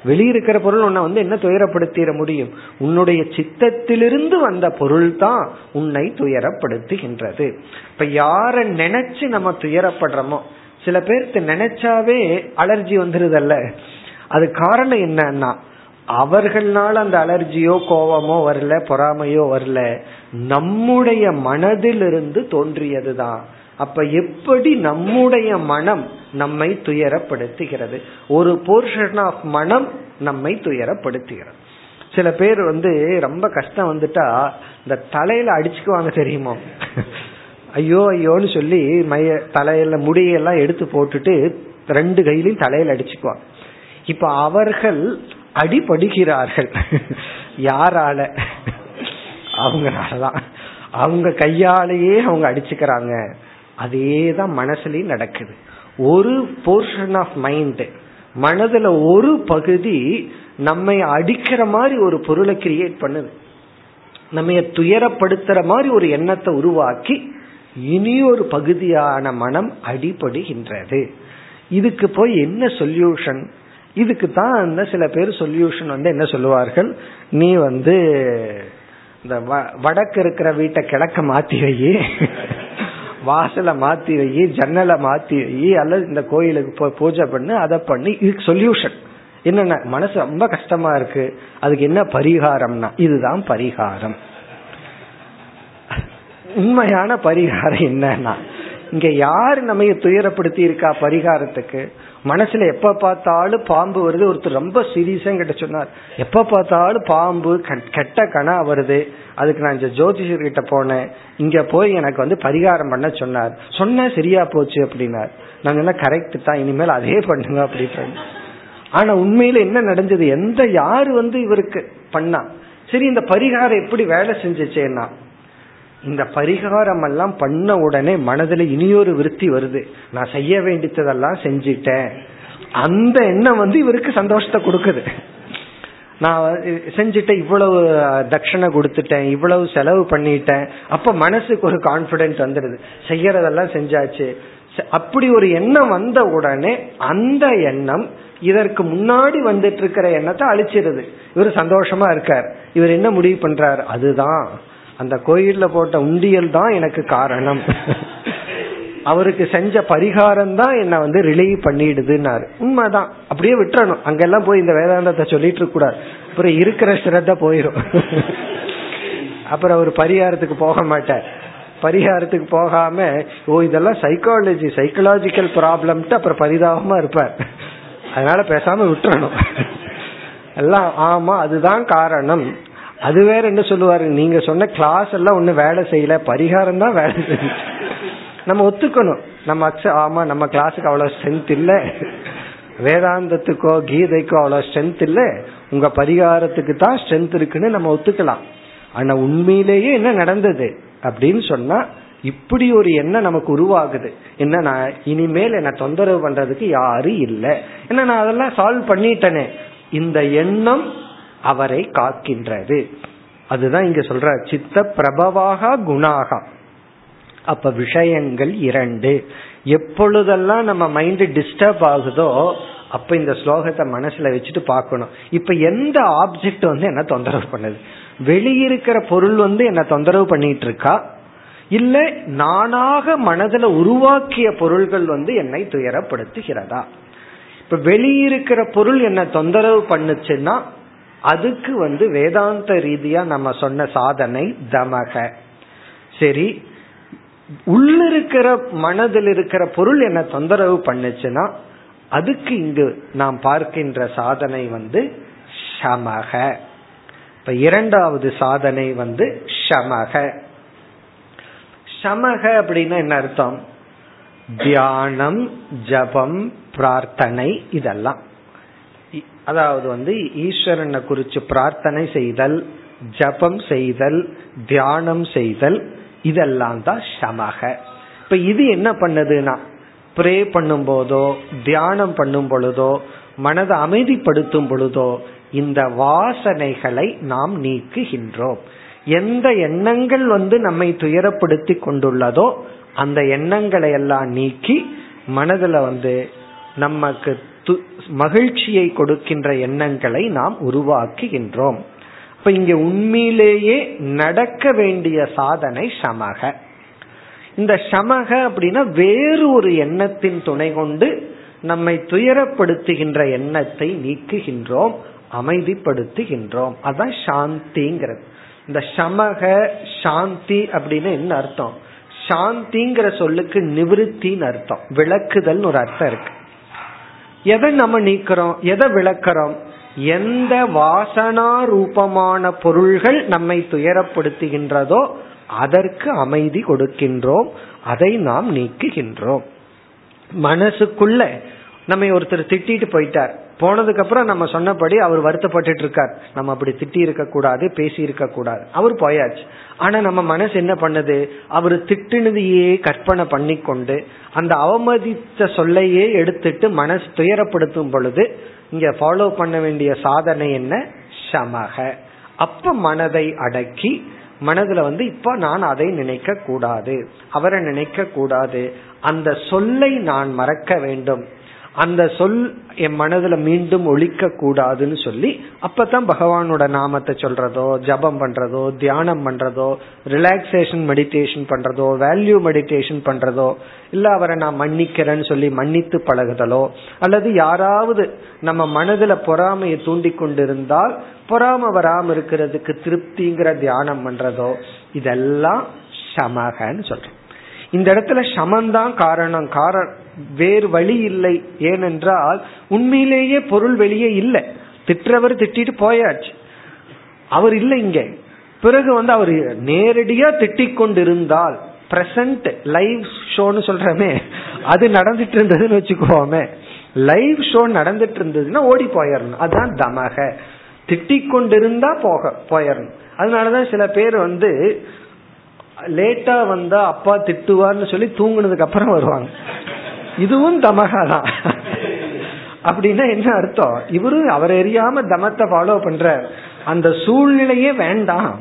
வெளியிருக்கிற பொருள் உன்னை வந்து என்ன துயரப்படுத்திட முடியும்? உன்னுடைய சித்தத்திலிருந்து வந்த பொருள் தான் உன்னை துயரப்படுத்துகின்றது. இப்ப யார நினைச்சு நம்ம துயரப்படுறோமோ? சில பேருக்கு நினைச்சாவே அலர்ஜி வந்துருதல்ல. அது காரணம் என்னன்னா அவர்களால் அந்த அலர்ஜியோ கோபமோ வரல பொறாமையோ வரல. நம்முடைய மனதிலிருந்து தோன்றியதுதான். அப்ப எப்படி நம்முடைய மனம் நம்மை துயரப்படுத்துகிறது? ஒரு போர்ஷன் ஆஃப் மனம் நம்மை துயரப்படுத்துகிறது. சில பேர் வந்து ரொம்ப கஷ்டம் வந்துட்டா இந்த தலையில அடிச்சுக்குவாங்க தெரியுமா? ஐயோ ஐயோன்னு சொல்லி மைய தலையில முடியெல்லாம் எடுத்து போட்டுட்டு ரெண்டு கையிலையும் தலையில அடிச்சுக்குவாங்க. இப்ப அவர்கள் அடிபடுகிறார்கள். யாரால? அவங்களாலதான். அவங்க கையாலேயே அவங்க அடிச்சுக்கிறாங்க. அதே தான் மனசுலயும் நடக்குது. ஒரு போர்ஷன் ஆஃப் மைண்ட் மனதுல ஒரு பகுதி நம்மை அடிக்கிற மாதிரி ஒரு பொருளை கிரியேட் பண்ணுது. நம்ம துயரப்படுத்துற மாதிரி ஒரு எண்ணத்தை உருவாக்கி இனி ஒரு பகுதியான மனம் அடிபடுகின்றது. இதுக்கு போய் என்ன சொல்யூஷன் இதுக்கு தான் அந்த சில பேர் சொல்யூஷன் வந்து என்ன சொல்லுவார்கள்? நீ வந்து இந்த வடக்கு இருக்கிற வீட்டை கிழக்க மாத்தி வாசலை மாத்தி வை ஜன்னலை மாத்தி வை அல்லது இந்த கோயிலுக்கு பூஜை பண்ணு அதை பண்ணி. இதுக்கு சொல்யூஷன் என்னென்ன? மனசு ரொம்ப கஷ்டமா இருக்கு. அதுக்கு என்ன பரிகாரம்னா இதுதான் பரிகாரம். உண்மையான பரிகாரம் என்னன்னா இங்க யாரு நம்ம துயரப்படுத்தி இருக்கா பரிகாரத்துக்கு? மனசுல எப்ப பார்த்தாலும் பாம்பு வருது. ஒருத்தர் ரொம்ப சீரியஸா கிட்ட சொன்னார் எப்ப பார்த்தாலும் பாம்பு கெட்ட கணா வருது. அதுக்கு நான் இந்த ஜோதிஷர் கிட்ட போனேன். இங்க போய் எனக்கு வந்து பரிகாரம் பண்ண சொன்னார். சொன்ன சரியா போச்சு அப்படின்னார். நான் என்ன கரெக்ட் தான். இனிமேல் அதே பண்ணுங்க அப்படின்னு ஆனா உண்மையில என்ன நடந்தது? எந்த யாரு வந்து இவருக்கு பண்ணா? சரி இந்த பரிகாரம் எப்படி வேலை செஞ்சுச்சேன்னா இந்த பரிகாரம் எல்லாம் பண்ண உடனே மனதுல இனியொரு விருத்தி வருது. நான் செய்ய வேண்டியதெல்லாம் செஞ்சிட்டேன். அந்த எண்ணம் வந்து இவருக்கு சந்தோஷத்தை கொடுக்குது. நான் செஞ்சுட்டேன் இவ்வளவு தட்சணை கொடுத்துட்டேன் இவ்வளவு செலவு பண்ணிட்டேன் அப்ப மனசுக்கு ஒரு கான்பிடன்ஸ் வந்துடுது. செய்யறதெல்லாம் செஞ்சாச்சு. அப்படி ஒரு எண்ணம் வந்த உடனே அந்த எண்ணம் இதற்கு முன்னாடி வந்துட்டு இருக்கிற எண்ணத்தை அழிச்சிருது. இவர் சந்தோஷமா இருக்கார். இவர் என்ன முடிவு பண்றாரு? அதுதான். அந்த கோயில்ல போட்ட உண்டியல் தான் எனக்கு காரணம். [LAUGHS] அவருக்கு செஞ்ச பரிகாரம் தான் என்ன வந்து ரிலீவ் பண்ணிடுதுன்னாரு. உண்மைதான். அப்படியே விட்டுறணும். அங்கெல்லாம் போய் இந்த வேதாந்தத்தை சொல்லிட்டு இருக்க கூடாது. அப்புறம் இருக்கிற ஸ்ரத்த போயிடும் [LAUGHS] அப்புறம் அவர் பரிகாரத்துக்கு போக மாட்டார். பரிகாரத்துக்கு போகாம ஓ இதெல்லாம் சைக்காலஜி சைக்கலாஜிக்கல் ப்ராப்ளம்ட்டு அப்புறம் பரிதாபமா இருப்பார். அதனால பேசாம விட்டுறணும். [LAUGHS] எல்லாம் ஆமா அதுதான் காரணம். அது வேற என்ன சொல்லுவாரு? நீங்க சொன்ன கிளாஸ் எல்லாம் ஒன்னும் வேலை செய்யல. பரிகாரம் தான் வேலை செய்யும் நம்ம ஒத்துக்கணும். நம்ம அக்ஷ ஆமா நம்ம கிளாஸுக்கு அவ்வளவு ஸ்ட்ரென்த் இல்ல. வேதாந்தத்துக்கோ கீதைக்கோ அவ்வளவு ஸ்ட்ரென்த் இல்ல. உங்க பரிகாரத்துக்கு தான் ஸ்ட்ரென்த் இருக்குன்னு நம்ம ஒத்துக்கலாம். ஆனா உண்மையிலேயே என்ன நடந்தது அப்படின்னு சொன்னா இப்படி ஒரு எண்ணம் நமக்கு உருவாகுது. என்ன நான் இனிமேல் என்ன தொந்தரவு பண்றதுக்கு யாரும் இல்லை. என்ன நான் அதெல்லாம் சால்வ் பண்ணிட்டேனே. இந்த எண்ணம் அவரை காக்கின்றது. அதுதான் இங்க சொல்ற சித்த பிரபவாக குணாகா. அப்ப விஷயங்கள் இரண்டு. எப்பொழுதெல்லாம் நம்ம மைண்ட் டிஸ்டர்ப் ஆகுதோ அப்ப இந்த ஸ்லோகத்தை மனசுல வச்சுட்டு பார்க்கணும். இப்ப எந்த ஆப்ஜெக்ட் வந்து என்ன தொந்தரவு பண்ணுது? வெளியிருக்கிற பொருள் வந்து என்ன தொந்தரவு பண்ணிட்டு இருக்கா இல்ல நானாக மனதில் உருவாக்கிய பொருள்கள் வந்து என்னை துயரப்படுத்துகிறதா? இப்ப வெளியிருக்கிற பொருள் என்ன தொந்தரவு பண்ணுச்சுன்னா அதுக்கு வந்து வேதாந்த ரீதியா நம்ம சொன்ன சாதனை தமக. சரி உள்ளிருக்கிற மனதில் இருக்கிற பொருள் என்ன தொந்தரவு பண்ணுச்சுன்னா அதுக்கு இங்கு நாம் பார்க்கின்ற சாதனை வந்து ஷமக. இப்ப இரண்டாவது சாதனை வந்து ஷமக. ஷமக அப்படின்னா என்ன அர்த்தம்? தியானம் ஜபம் பிரார்த்தனை இதெல்லாம். அதாவது வந்து ஈஸ்வரனை குறிச்சு பிரார்த்தனை செய்தல் ஜபம் செய்தல் தியானம் செய்தல் இதெல்லாம் தான் சமக இப்ப இது என்ன பண்ணுதுன்னா ப்ரே பண்ணும் போதோ தியானம் பண்ணும் பொழுதோ மனதை அமைதிப்படுத்தும் பொழுதோ இந்த வாசனைகளை நாம் நீக்குகின்றோம். எந்த எண்ணங்கள் வந்து நம்மை துயரப்படுத்தி கொண்டுள்ளதோ அந்த எண்ணங்களை எல்லாம் நீக்கி மனதில் வந்து நமக்கு மகிழ்ச்சியை கொடுக்கின்ற எண்ணங்களை நாம் உருவாக்குகின்றோம். இப்ப இங்க உண்மையிலேயே நடக்க வேண்டிய சாதனை சமக. இந்த சமக அப்படின்னா வேறு ஒரு எண்ணத்தின் துணை கொண்டு நம்மை துயரப்படுத்துகின்ற எண்ணத்தை நீக்குகின்றோம் அமைதிப்படுத்துகின்றோம். அதான் சாந்திங்கிறது. இந்த சமக சாந்தி அப்படின்னு என்ன அர்த்தம்? சாந்திங்கிற சொல்லுக்கு நிவிருத்தின்னு அர்த்தம். விளக்குதல் ஒரு அர்த்தம் இருக்கு. எதை நம்ம நீக்கிறோம்? எதை விளக்கிறோம்? எந்த வாசனா ரூபமான பொருள்கள் நம்மை துயரப்படுத்துகின்றதோ அதற்கு அமைதி கொடுக்கின்றோம் அதை நாம் நீக்குகின்றோம். மனசுக்குள்ள நம்ம ஒருத்தர் திட்டிட்டு போயிட்டார். போனதுக்கு அப்புறம் நம்ம சொன்னபடி அவர் வருத்தப்பட்டு இருக்கார் நம்ம அப்படி திட்டி இருக்க கூடாது பேசி இருக்க கூடாது அவர் போயாச்சு. ஆனா நம்ம மனசு என்ன பண்ணுது? அவர் திட்டுனதையே கற்பனை பண்ணி கொண்டு அந்த அவமதித்த சொல்லையே எடுத்துட்டு மனசு துயரப்படுத்தும் பொழுது இங்க ஃபாலோ பண்ண வேண்டிய சாதனை என்ன? சமக. அப்ப மனதை அடக்கி மனதுல வந்து இப்ப நான் அதை நினைக்க கூடாது அவரை நினைக்க கூடாது அந்த சொல்லை நான் மறக்க வேண்டும். அந்த சொல் என் மனதுல மீண்டும் ஒழிக்க கூடாதுன்னு சொல்லி அப்பதான் பகவானோட நாமத்தை சொல்றதோ ஜபம் பண்றதோ தியானம் பண்றதோ ரிலாக்ஸேஷன் மெடிடேஷன் பண்றதோ வேல்யூ மெடிடேஷன் பண்றதோ இல்ல அவரை நான் மன்னிக்கிறேன்னு சொல்லி மன்னித்து பழகுதலோ அல்லது யாராவது நம்ம மனதுல பொறாமையை தூண்டி கொண்டிருந்தால் பொறாம வராம இருக்கிறதுக்கு திருப்திங்கிற தியானம் பண்றதோ இதெல்லாம் சமகன்னு சொல்றோம். இந்த இடத்துல சமந்தான் காரணம். காரணம் வேறு வழி இல்லை. ஏனென்றால் உண்மையிலேயே பொருள் வெளியே இல்லை. திட்டுறவர் திட்டிட்டு போயாச்சு. அவர் இல்லை இங்க. பிறகு வந்து அவர் நேரடியா திட்டிக் கொண்டிருந்தால் பிரசன்ட் லைவ் ஷோன்னு சொல்றமே அது நடந்துட்டு இருந்ததுன்னு வச்சுக்கோமே லைவ் ஷோ நடந்துட்டு இருந்ததுன்னா ஓடி போயிடணும் அதுதான் தமக. திட்டிக் கொண்டிருந்தா போக போயிடணும் அதனாலதான் சில பேர் வந்து லேட்டா வந்தா அப்பா திட்டுவார்னு சொல்லி தூங்குனதுக்கு அப்புறம் வருவாங்க. இதுவும் தமகா தான் அப்படின்னா என்ன அர்த்தம்? இவரும் அவர் எரியாம தமத்தை ஃபாலோ பண்ற அந்த சூழ்நிலையே வேண்டாம்.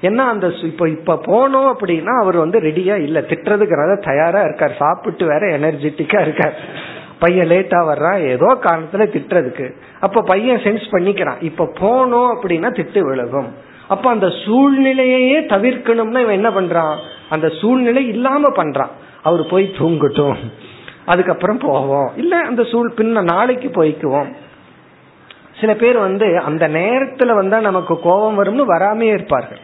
ஏன்னா அந்த இப்ப இப்ப போனோம் அப்படின்னா அவர் வந்து ரெடியா இல்ல. திட்டுறதுக்கு தயாரா இருக்கார். சாப்பிட்டு வேற எனர்ஜெட்டிக்கா இருக்கார். பையன் லேட்டா வர்றான். ஏதோ காரணத்துல திட்டுறதுக்கு. அப்ப பையன் சென்ஸ் பண்ணிக்கிறான். இப்ப போனோம் அப்படின்னா திட்டு விலகும் அப்ப அந்த சூழ்நிலையே தவிர்க்கணும்னா இவன் என்ன பண்றான்? அந்த சூழ்நிலை இல்லாம பண்றான். அவர் போய் தூங்கட்டும். அதுக்கப்புறம் போவோம். இல்ல அந்த சூழ் பின்ன நாளைக்கு போய்க்குவோம். சில பேர் வந்து அந்த நேரத்துல வந்தா நமக்கு கோபம் வரும்னு வராமே இருப்பார்கள்.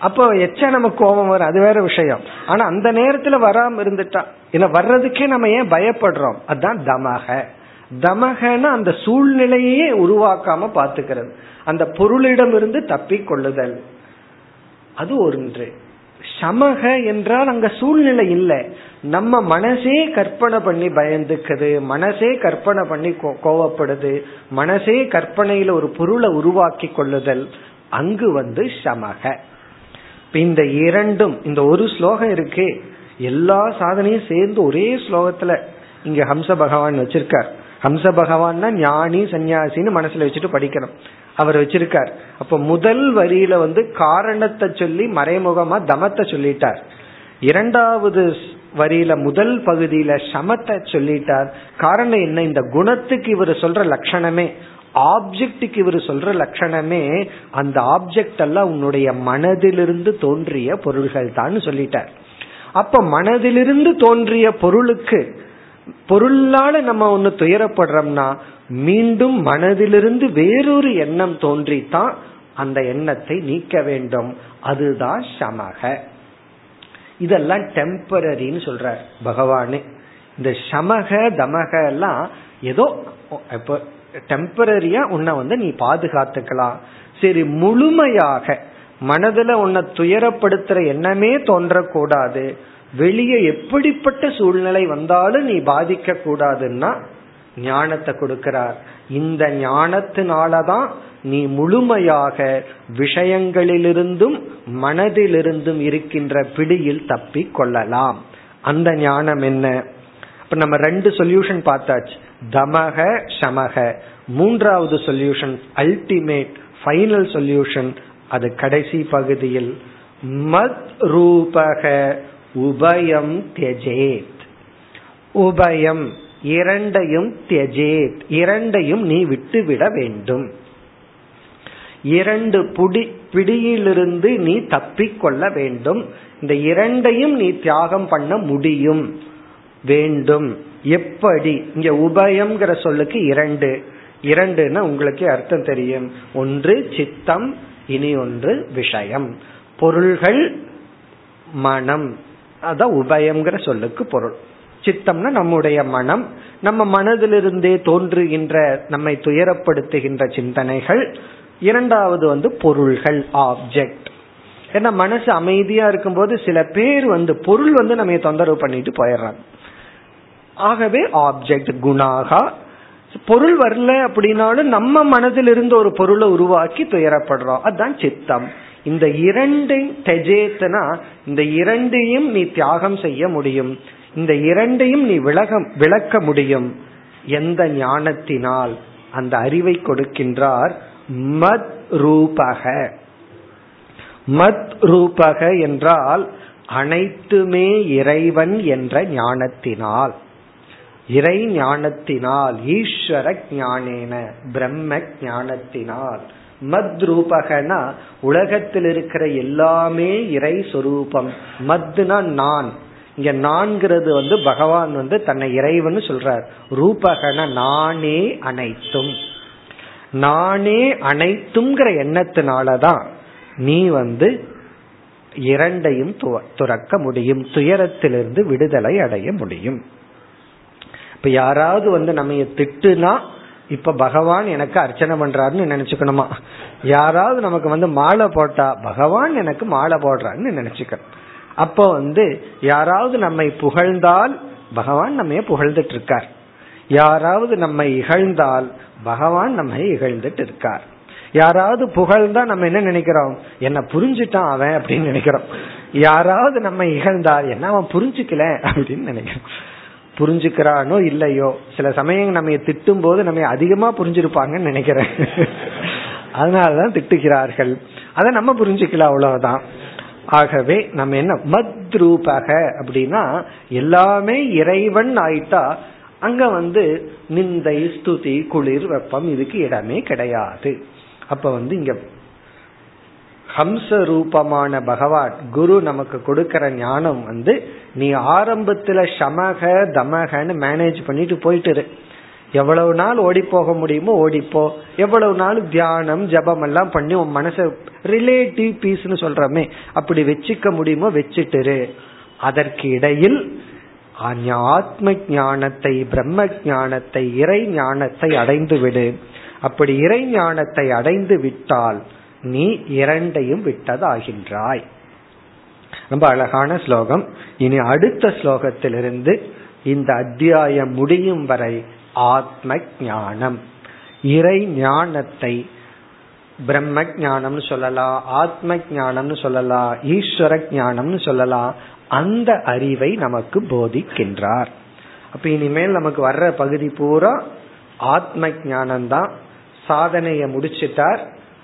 அப்போ எச்சா நமக்கு கோபம் வரும் அது வேற விஷயம். ஆனா அந்த நேரத்துல வராம இருந்துட்டா இல்ல வர்றதுக்கே நம்ம ஏன் பயப்படுறோம்? அதுதான் தமக. தமகன அந்த சூழ்நிலையே உருவாக்காம பாத்துக்கிறது அந்த பொருளிடமிருந்து தப்பி கொள்ளுதல். அது ஒன்று. சமக என்றால் அங்க சூழ்நிலை இல்லை. நம்ம மனசே கற்பனை பண்ணி பயந்துக்குது மனசே கற்பனை பண்ணி கோவப்படுது மனசே கற்பனையில ஒரு பொருளை உருவாக்கி கொள்ளுதல் அங்கு வந்து சமக. இந்த இரண்டும் இந்த ஒரு ஸ்லோகம் இருக்கு எல்லா சாதனையும் சேர்ந்து ஒரே ஸ்லோகத்துல இங்க ஹம்ச பகவான் வச்சிருக்கார். ஹம்ச பகவான்னா ஞானி சன்னியாசின்னு மனசுல வச்சுட்டு படிக்கணும். அவர் வச்சிருக்கார். அப்ப முதல் வரியில வந்து காரணத்தை சொல்லி மறைமுகமா தமத்தை சொல்லிட்டார். இரண்டாவது வரியில முதல் பகுதியில சமத்தை சொல்லிட்டார். காரணம் என்ன? இந்த குணத்துக்கு இவர் சொல்ற லட்சணமே ஆப்ஜெக்டுக்கு இவர் சொல்ற லட்சணமே அந்த ஆப்ஜெக்ட் எல்லாம் உன்னுடைய மனதிலிருந்து தோன்றிய பொருள்கள் தான் சொல்லிட்டார். அப்ப மனதிலிருந்து தோன்றிய பொருளுக்கு பொருளால நம்ம ஒன்னு துயரப்படுறோம்னா மீண்டும் மனதிலிருந்து வேறொரு எண்ணம் தோன்றித்தான் அந்த எண்ணத்தை நீக்க வேண்டும். அதுதான் சமக. இதெல்லாம் டெம்பரரின்னு சொல்றார் பகவானு. இந்த சமக தமக எல்லாம் ஏதோ இப்ப டெம்பரரியா உன்னை வந்து நீ பாதுகாத்துக்கலாம். சரி முழுமையாக மனதுல உன்னை துயரப்படுத்துற எண்ணமே தோன்றக்கூடாது. வெளியே எப்படிப்பட்ட சூழ்நிலை வந்தாலும் நீ பாதிக்க கூடாதுன்னா ஞானத்தை கொடுக்கிறார். இந்த ஞானத்தினாலதான் நீ முழுமையாக விஷயங்களிலிருந்தும் மனதிலிருந்தும் இருக்கின்ற பிடியில் தப்பி கொள்ளலாம். அந்த ஞானம் என்ன? இப்ப நம்ம ரெண்டு சொல்யூஷன் பார்த்தாச்சு. தமக சமக. மூன்றாவது சொல்யூஷன் அல்டிமேட் ஃபைனல் சொல்யூஷன் அது கடைசி பகுதியில். மத் ரூபக உபயம் தியஜேத். உபயம் இரண்டையும் தியஜேத். இரண்டையும் நீ விட்டுவிட வேண்டும். இரண்டு புடி பிடியிலிருந்து நீ தப்பிக்கொள்ள வேண்டும். இந்த இரண்டையும் நீ தியாகம் பண்ண முடியும். வேண்டும். எப்படி? இங்க உபயம்ங்கிற சொல்லுக்கு இரண்டு. இரண்டுன்னா உங்களுக்கு அர்த்தம் தெரியும். ஒன்று சித்தம் இனி ஒன்று விஷயம். பொருள்கள் மனம். அதான் உபயம்ங்கிற சொல்லுக்கு பொருள். சித்தம்னா நம்முடைய மனம். நம்ம மனதிலிருந்தே தோன்றுகின்ற நம்மை துயரப்படுத்துகின்ற சிந்தனைகள். இரண்டாவது வந்து பொருள்கள் ஆப்ஜெக்ட் ஏன்னா மனசு அமைதியா இருக்கும்போது சில பேர் வந்து பொருள் வந்து நம்ம தொந்தரவு பண்ணிட்டு போயிடுறாங்க. ஆகவே ஆப்ஜெக்ட் குணாகா. பொருள் வரல அப்படின்னாலும் நம்ம மனதில் இருந்து ஒரு பொருளை உருவாக்கி துயரப்படுறோம். அதுதான் சித்தம். இந்த இரண்டு தெஜேத்தனா இந்த இரண்டையும் நீ தியாகம் செய்ய முடியும். இந்த இரண்டையும் நீ விலக விளக்க முடியும். எந்த ஞானத்தினால் அந்த அறிவை கொடுக்கின்றார்? மத் ரூபக. மத் ரூபக என்றால் அனைத்துமே இறைவன் என்ற ஞானத்தினால். இறை ஞானத்தினால் ஈஸ்வர ஞானேன பிரம்ம ஞானத்தினால். மத் ரூபகனா உலகத்தில் இருக்கிற எல்லாமே இறை சொரூபம். மத்னா நான். இங்க நான்கிறது வந்து பகவான் வந்து தன்னை இறைவன் சொல்றார். ரூபகன நானே அனைத்தும். நானே அனைத்துங்கிற எண்ணத்தினாலதான் நீ வந்து இரண்டையும் துறக்க முடியும். துயரத்திலிருந்து விடுதலை அடைய முடியும். இப்ப யாராவது வந்து நம்ம திட்டுனா இப்ப பகவான் எனக்கு அர்ச்சனை பண்றாருன்னு நினைச்சுக்கணுமா? யாராவது நமக்கு வந்து மாலை போட்டா பகவான் எனக்கு மாலை போடுறாருன்னு நினைச்சுக்கணும். அப்போ வந்து யாராவது நம்மை புகழ்ந்தால் பகவான் நம்ம புகழ்ந்துட்டு இருக்கார். யாராவது நம்மை இகழ்ந்தால் பகவான் நம்மை இகழ்ந்துட்டு இருக்கார் யாராவது புகழ்ந்தா நம்ம என்ன நினைக்கிறோம்? என்ன புரிஞ்சுட்டான் அவன் அப்படின்னு நினைக்கிறோம். யாராவது நம்ம இகழ்ந்தால் என்ன அவன் புரிஞ்சுக்கல அப்படின்னு நினைக்கிறோம். புரிஞ்சுக்கிறானோ இல்லையோ? சில சமயம் நம்ம திட்டும் போது நம்ம அதிகமா புரிஞ்சிருப்பாங்கன்னு நினைக்கிறேன். அதனாலதான் திட்டுகிறார்கள். அதை நம்ம புரிஞ்சுக்கலாம் அவ்வளவுதான். ஆகவே நம்ம என்ன? மத்ரூபக அப்படின்னா எல்லாமே இறைவன் ஆயிட்டா அங்க வந்து நிந்தை ஸ்துதி குளிர் வெப்பம் இதுக்கு இடமே கிடையாது. அப்ப வந்து இங்க ஹம்ச ரூபமான பகவான் குரு நமக்கு கொடுக்கற ஞானம் வந்து நீ ஆரம்பத்துல சமக தமகன்னு மேனேஜ் பண்ணிட்டு போயிட்டு எவ்வளவு நாள் ஓடி போக முடியுமோ ஓடிப்போ. எவ்வளவு நாள் தியானம் ஜபம் எல்லாம் பண்ணி உன் மனசை ரிலேட்டிவ் பீஸ்னு சொல்றமே. அப்படி வச்சுக்க முடியுமோ வச்சுட்டுரு. அதற்கு இடையில் ஆத்ம ஞானத்தை பிரம்ம ஞானத்தை இறை ஞானத்தை அடைந்து விடு அப்படி இறை ஞானத்தை அடைந்து விட்டால் நீ இரண்டையும் விட்டதாகின்றாய். ரொம்ப அழகான ஸ்லோகம். இனி அடுத்த ஸ்லோகத்திலிருந்து இந்த அத்தியாயம் முடியும் வரை ஆத்ம ஞானம் இறை ஞானத்தை பிரம்ம ஞானம்னு சொல்லலாம் ஆத்ம ஞானம்னு சொல்லலாம் ஈஸ்வர ஞானம்னு சொல்லலாம் அந்த அறிவை நமக்கு போதிக்கின்றார். அப்ப இனிமேல் நமக்கு வர்ற பகுதி பூரா ஆத்ம ஞானம்தான். சாதனைய முடிச்சிட்டார்.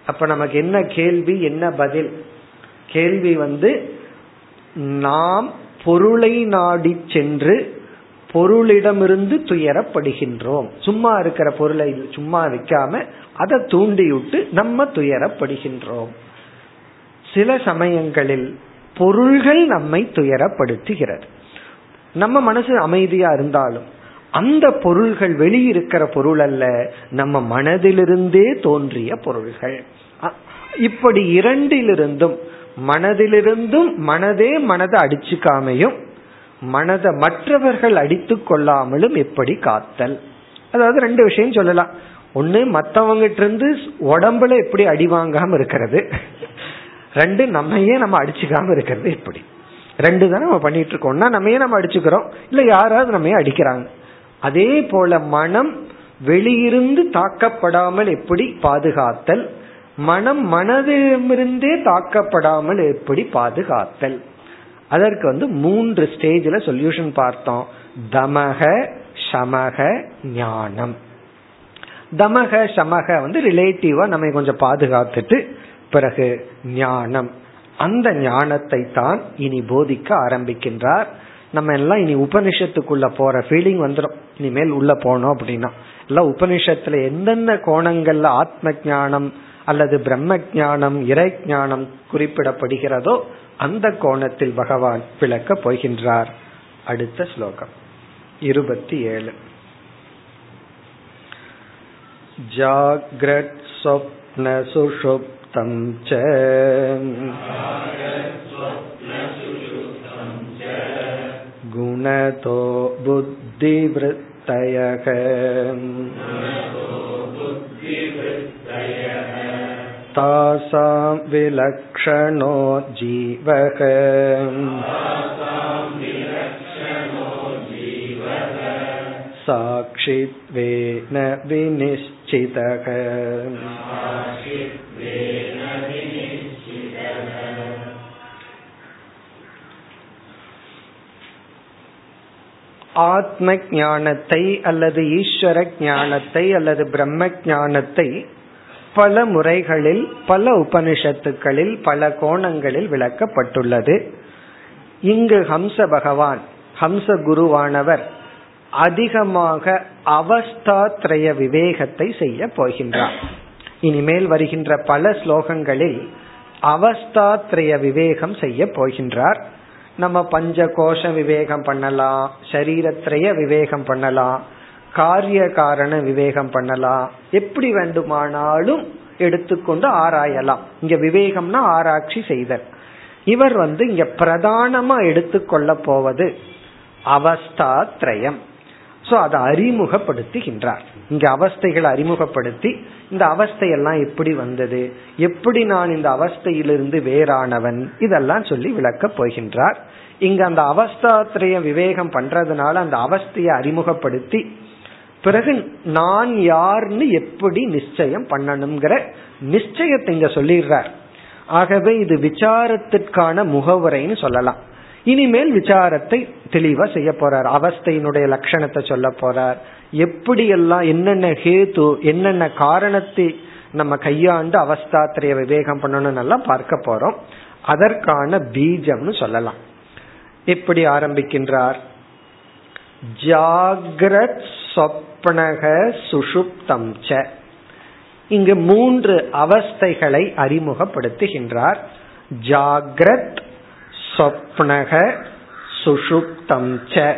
அப்ப நமக்கு என்ன கேள்வி என்ன பதில்? கேள்வி வந்து நாம் பொருளை நாடி சென்று பொருளிடமிருந்து துயரப்படுகின்றோம். சும்மா இருக்கிற பொருளை சும்மா வைக்காம அதை தூண்டிவிட்டு நம்ம துயரப்படுகின்றோம். சில சமயங்களில் பொருள்கள் நம்மை துயரப்படுத்துகிறது. நம்ம மனசு அமைதியா இருந்தாலும் அந்த பொருள்கள் வெளியிருக்கிற பொருள் அல்ல நம்ம மனதிலிருந்தே தோன்றிய பொருள்கள். இப்படி இரண்டிலிருந்தும் மனதிலிருந்தும் மனதே மனதை அடிச்சுக்காமையும் மனதை மற்றவர்கள் அடித்து கொள்ளாமலும் எப்படி காத்தல். அதாவது ரெண்டு விஷயம் சொல்லலாம். ஒன்னு மத்தவங்கிட்ட இருந்து உடம்புல எப்படி அடி வாங்காம இருக்கிறது. ரெண்டு நம்மையே நம்ம அடிச்சுக்காம இருக்கிறது எப்படி ரெண்டு தான் நம்ம பண்ணிட்டு இருக்கோம்னா நம்மையே நம்ம அடிச்சுக்கிறோம். இல்ல யாராவது நம்மையே அடிக்கிறாங்க. அதே போல மனம் வெளியிருந்து தாக்கப்படாமல் எப்படி பாதுகாத்தல்? மனம் மனதிலிருந்தே தாக்கப்படாமல் எப்படி பாதுகாத்தல்? அதற்கு வந்து மூன்று ஸ்டேஜில் சொல்யூஷன் பார்த்தோம். தமக சமக ஞானம். தமக சமக வந்து ரிலேட்டிவா நம்ம கொஞ்சம் பாதுகாத்துட்டு பிறகு ஞானம். அந்த ஞானத்தை தான் இனி போதிக்க ஆரம்பிக்கின்றார். நம்ம எல்லாம் இனி உபனிஷத்துக்குள்ள போற ஃபீலிங் வந்துடும் இனிமேல் உள்ள போனோம் அப்படின்னா. எல்லாம் உபனிஷத்துல எந்தெந்த கோணங்கள்ல ஆத்ம ஞானம் அல்லது பிரம்ம ஜானம் இறை ஞானம் குறிப்பிடப்படுகிறதோ அந்த கோணத்தில் பகவான் விளக்க போகின்றார். அடுத்த ஸ்லோகம். இருபத்தி ஏழு. ஜாகிரத் சொப்ன சுஷுப்தம் ச गुणतो बुद्धिवृत्तयः तासां विलक्षणो जीवः साक्षादेव काचिद्वेन विनिश्चितः ஆத்ம ஞானத்தை அல்லது ஈஸ்வர ஞானத்தை அல்லது பிரம்ம ஞானத்தை பல முறைகளில் பல உபனிஷத்துக்களில் பல கோணங்களில் விளக்கப்பட்டுள்ளது இங்கு ஹம்ச பகவான் ஹம்ச குருவானவர் அதிகமாக அவஸ்தாத்ரய விவேகத்தை செய்ய போகின்றார். இனிமேல் வருகின்ற பல ஸ்லோகங்களில் அவஸ்தாத்ரய விவேகம் செய்ய போகின்றார். நம்ம பஞ்ச கோஷ விவேகம் பண்ணலாம் சரீரத்திரைய விவேகம் பண்ணலாம் காரிய காரண விவேகம் பண்ணலாம். எப்படி வேண்டுமானாலும் எடுத்துக்கொண்டு ஆராயலாம். இங்க விவேகம்னா ஆராய்ச்சி செய்தல். இவர் வந்து இங்க பிரதானமா எடுத்துக்கொள்ள போவது அவஸ்தாத்ரயம். சோ அதை அறிமுகப்படுத்துகின்றார். இங்க அவஸ்தைகளை அறிமுகப்படுத்தி இந்த அவஸ்தையெல்லாம் எப்படி வந்தது? எப்படி நான் இந்த அவஸ்தையிலிருந்து வேறானவன்? இதெல்லாம் சொல்லி விளக்கப் போகின்றார். இங்க அந்த அவஸ்தாத்திரைய விவேகம் பண்றதுனால அந்த அவஸ்தையை அறிமுகப்படுத்தி பிறகு நான் யார்னு எப்படி நிச்சயம் பண்ணணுங்கிற நிச்சயத்தை இங்க சொல்லிடுறார். ஆகவே இது விசாரத்திற்கான முகவுரைன்னு சொல்லலாம். இனிமேல் விசாரத்தை தெளிவா செய்ய போறார். அவஸ்தையினுடைய லட்சணத்தை சொல்ல போறார். எப்படி எல்லாம் என்னென்ன ஹேத்து என்னென்ன காரணத்தை நம்ம கையாண்டு அவஸ்தாத்திரைய விவேகம் பண்ணணும் நல்லா பார்க்க போறோம். அதற்கான பீஜம்னு சொல்லலாம். எப்படி ஆரம்பிக்கின்றார்? ஜாகிரத் சொப்னக சுஷுப்தம் இங்கு மூன்று அவஸ்தைகளை அறிமுகப்படுத்துகின்றார். ஜாகிரத் சொப்னக சுஷுப்தம் ச.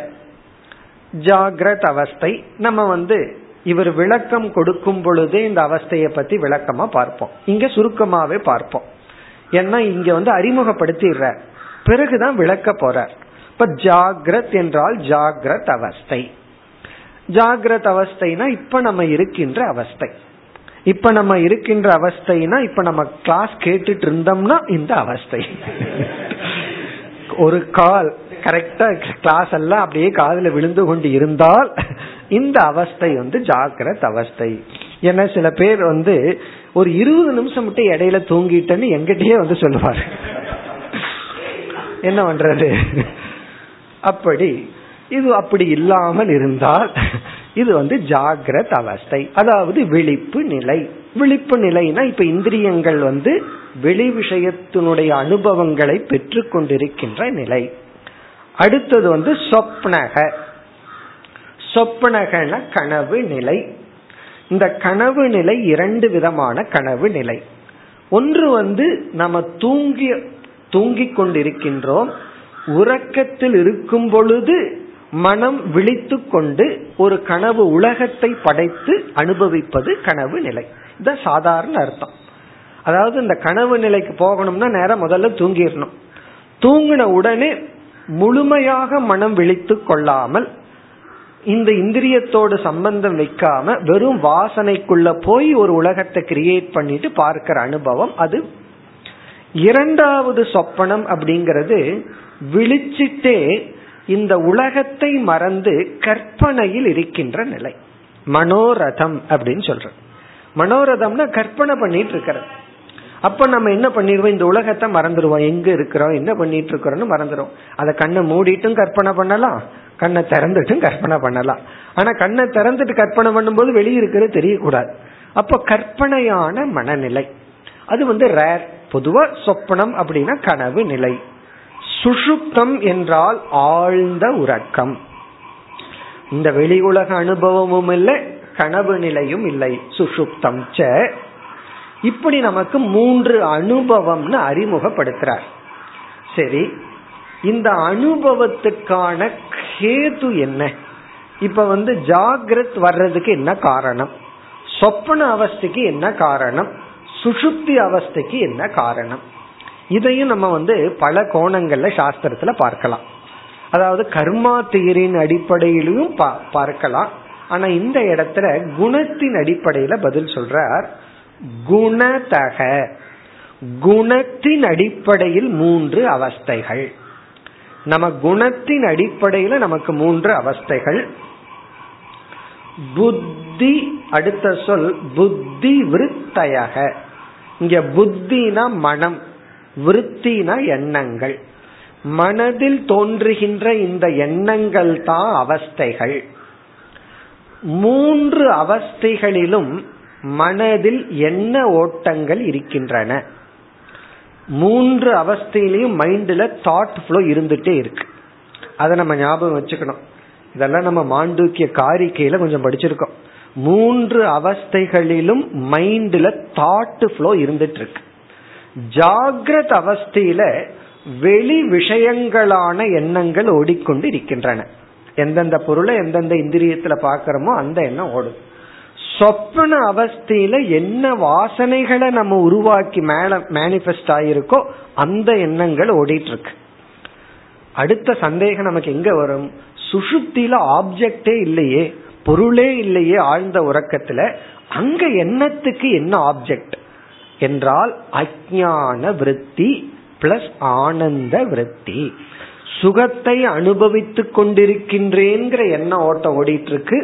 ஜாகிரத் அவஸ்தை. நம்ம வந்து இவர் விளக்கம் கொடுக்கும் பொழுதே இந்த அவஸ்தையை பத்தி விளக்கமா பார்ப்போம். இங்க சுருக்கமாவே பார்ப்போம். ஏன்னா இங்க வந்து அறிமுகப்படுத்திடுற பிறகுதான் விளக்க போறார். இப்ப ஜாகிரத் என்றால் ஜாகிரத் அவஸ்தை. ஜாகிரத் அவஸ்தைனா இப்ப நம்ம இருக்கின்ற அவஸ்தை. இப்ப நம்ம இருக்கின்ற அவஸ்தைனா இப்ப நம்ம கிளாஸ் கேட்டுட்டு இருந்தோம்னா இந்த அவஸ்தை. ஒரு கால் கரெக்டா கிளாஸ் எல்லாம் அப்படியே காதல விழுந்து கொண்டு இருந்தால் இந்த அவஸ்தை வந்து ஜாக்கிரத் அவஸ்தை. ஏன்னா சில பேர் வந்து ஒரு இருபது நிமிஷம் மட்டும் இடையில தூங்கிட்டேன்னு எங்கிட்டயே வந்து சொல்லுவாரு. என்ன பண்றது? அப்படி. இது அப்படி இல்லாமல் இருந்தால் இது வந்து ஜாகிரத் அவஸ்தை. அதாவது விழிப்பு நிலை. விழிப்பு நிலைனா இப்ப இந்திரியங்கள் வந்து வெளி விஷயத்தினுடைய அனுபவங்களை பெற்று கொண்டிருக்கின்ற நிலை. அடுத்தது வந்து சொப்னக. சொப்னகன கனவு நிலை. இந்த கனவு நிலை இரண்டு விதமான கனவு நிலை. ஒன்று வந்து நம்ம தூங்கி தூங்கிக் கொண்டிருக்கின்றோம் உறக்கத்தில் இருக்கும் பொழுது மனம் விழித்து கொண்டு ஒரு கனவு உலகத்தை படைத்து அனுபவிப்பது கனவு நிலை. இது சாதாரண அர்த்தம். அதாவது இந்த கனவு நிலைக்கு போகணும்னா நேரம் முதல்ல தூங்கிடணும். தூங்கின உடனே முழுமையாக மனம் விழித்து கொள்ளாமல் இந்த இந்திரியத்தோடு சம்பந்தம் வைக்காம வெறும் வாசனைக்குள்ள போய் ஒரு உலகத்தை கிரியேட் பண்ணிட்டு பார்க்கிற அனுபவம் அது. இரண்டாவது சொப்பனம் அப்படிங்கிறது விழிச்சிட்டே இந்த உலகத்தை மறந்து கற்பனையில் இருக்கின்ற நிலை. மனோரதம் அப்படின்னு சொல்ற மனோரதம்னா கற்பனை பண்ணிட்டு இருக்கிறது. அப்ப நம்ம என்ன பண்ணிடுவோம்? இந்த உலகத்தை மறந்துடுவோம். எங்க இருக்கிறோம்? என்ன பண்ணிட்டு இருக்கிறோம்னு மறந்துடும் அதை கண்ணை மூடிட்டும் கற்பனை பண்ணலாம். கண்ணை திறந்துட்டும் கற்பனை பண்ணலாம். ஆனா கண்ணை திறந்துட்டு கற்பனை பண்ணும்போது வெளியிருக்கிறது தெரியக்கூடாது. அப்ப கற்பனையான மனநிலை. அது வந்து ரேர் பொதுவா சொப்பனம் அப்படின்னா கனவு நிலை. சுஷுப்தம் என்றால் ஆழ்ந்த உறக்கம். இந்த வெளி உலக அனுபவமும் இல்லை கனவு நிலையும் இல்லை. சுஷுப்தம் ச. இப்படி நமக்கு மூன்று அனுபவம்னு அறிமுகப்படுத்துறார். சரி இந்த அனுபவத்துக்கான கேது என்ன? இப்ப வந்து ஜாகிரத் வர்றதுக்கு என்ன காரணம்? சொப்பன அவஸ்தைக்கு என்ன காரணம்? சுஷுப்தி அவஸ்தைக்கு என்ன காரணம்? இதையும் நம்ம வந்து பல கோணங்கள்ல சாஸ்திரத்துல பார்க்கலாம். அதாவது கர்மா தீரின் அடிப்படையிலும் பார்க்கலாம். ஆனா இந்த இடத்துல குணத்தின் அடிப்படையில பதில் சொல்றார். குணதக. குணத்தின் அடிப்படையில் மூன்று அவஸ்தைகள். நம்ம குணத்தின் அடிப்படையில நமக்கு மூன்று அவஸ்தைகள். புத்தி அடுத்த சொல் புத்தி விருத்தயக. இங்க புத்தினா மனம். விருத்தினா எண்ணங்கள். மனதில் தோன்றுகின்ற இந்த எண்ணங்கள் தான் அவஸ்தைகள். மூன்று அவஸ்தைகளிலும் மனதில் என்ன ஓட்டங்கள் இருக்கின்றன? மூன்று அவஸ்தையிலையும் மைண்ட்ல தாட் ஃப்ளோ இருந்துட்டே இருக்கு. அதை நம்ம ஞாபகம் வச்சுக்கணும். இதெல்லாம் நம்ம மாண்டூக்கிய காரிக்கையில கொஞ்சம் படிச்சிருக்கோம். மூன்று அவஸ்தைகளிலும் மைண்ட்ல தாட் ஃப்ளோ இருந்துட்டு இருக்கு. ஜாகிரத அவஸ்தையில வெளி விஷயங்களான எண்ணங்கள் ஓடிக்கொண்டு இருக்கின்றன எந்தெந்த பொருளை எந்தெந்த இந்திரியத்துல பாக்கிறோமோ அந்த எண்ணம் ஓடும். சொப்பன அவஸ்தையில என்ன வாசனைகளை நம்ம உருவாக்கி மேல மேனிபெஸ்ட் ஆயிருக்கோ அந்த எண்ணங்கள் ஓடிட்டு இருக்கு அடுத்த சந்தேகம் நமக்கு எங்க வரும்? சுஷுப்தியில ஆப்ஜெக்டே இல்லையே பொருளே இல்லையே ஆழ்ந்த உறக்கத்துல அங்க எண்ணத்துக்கு என்ன ஆப்ஜெக்ட் என்றால் அஜான விருத்தி பிளஸ் ஆனந்த விருத்தி. சுகத்தை அனுபவித்துக் கொண்டிருக்கின்றேங்கிற எண்ணம் ஓட்டம் ஓடிட்டு இருக்கு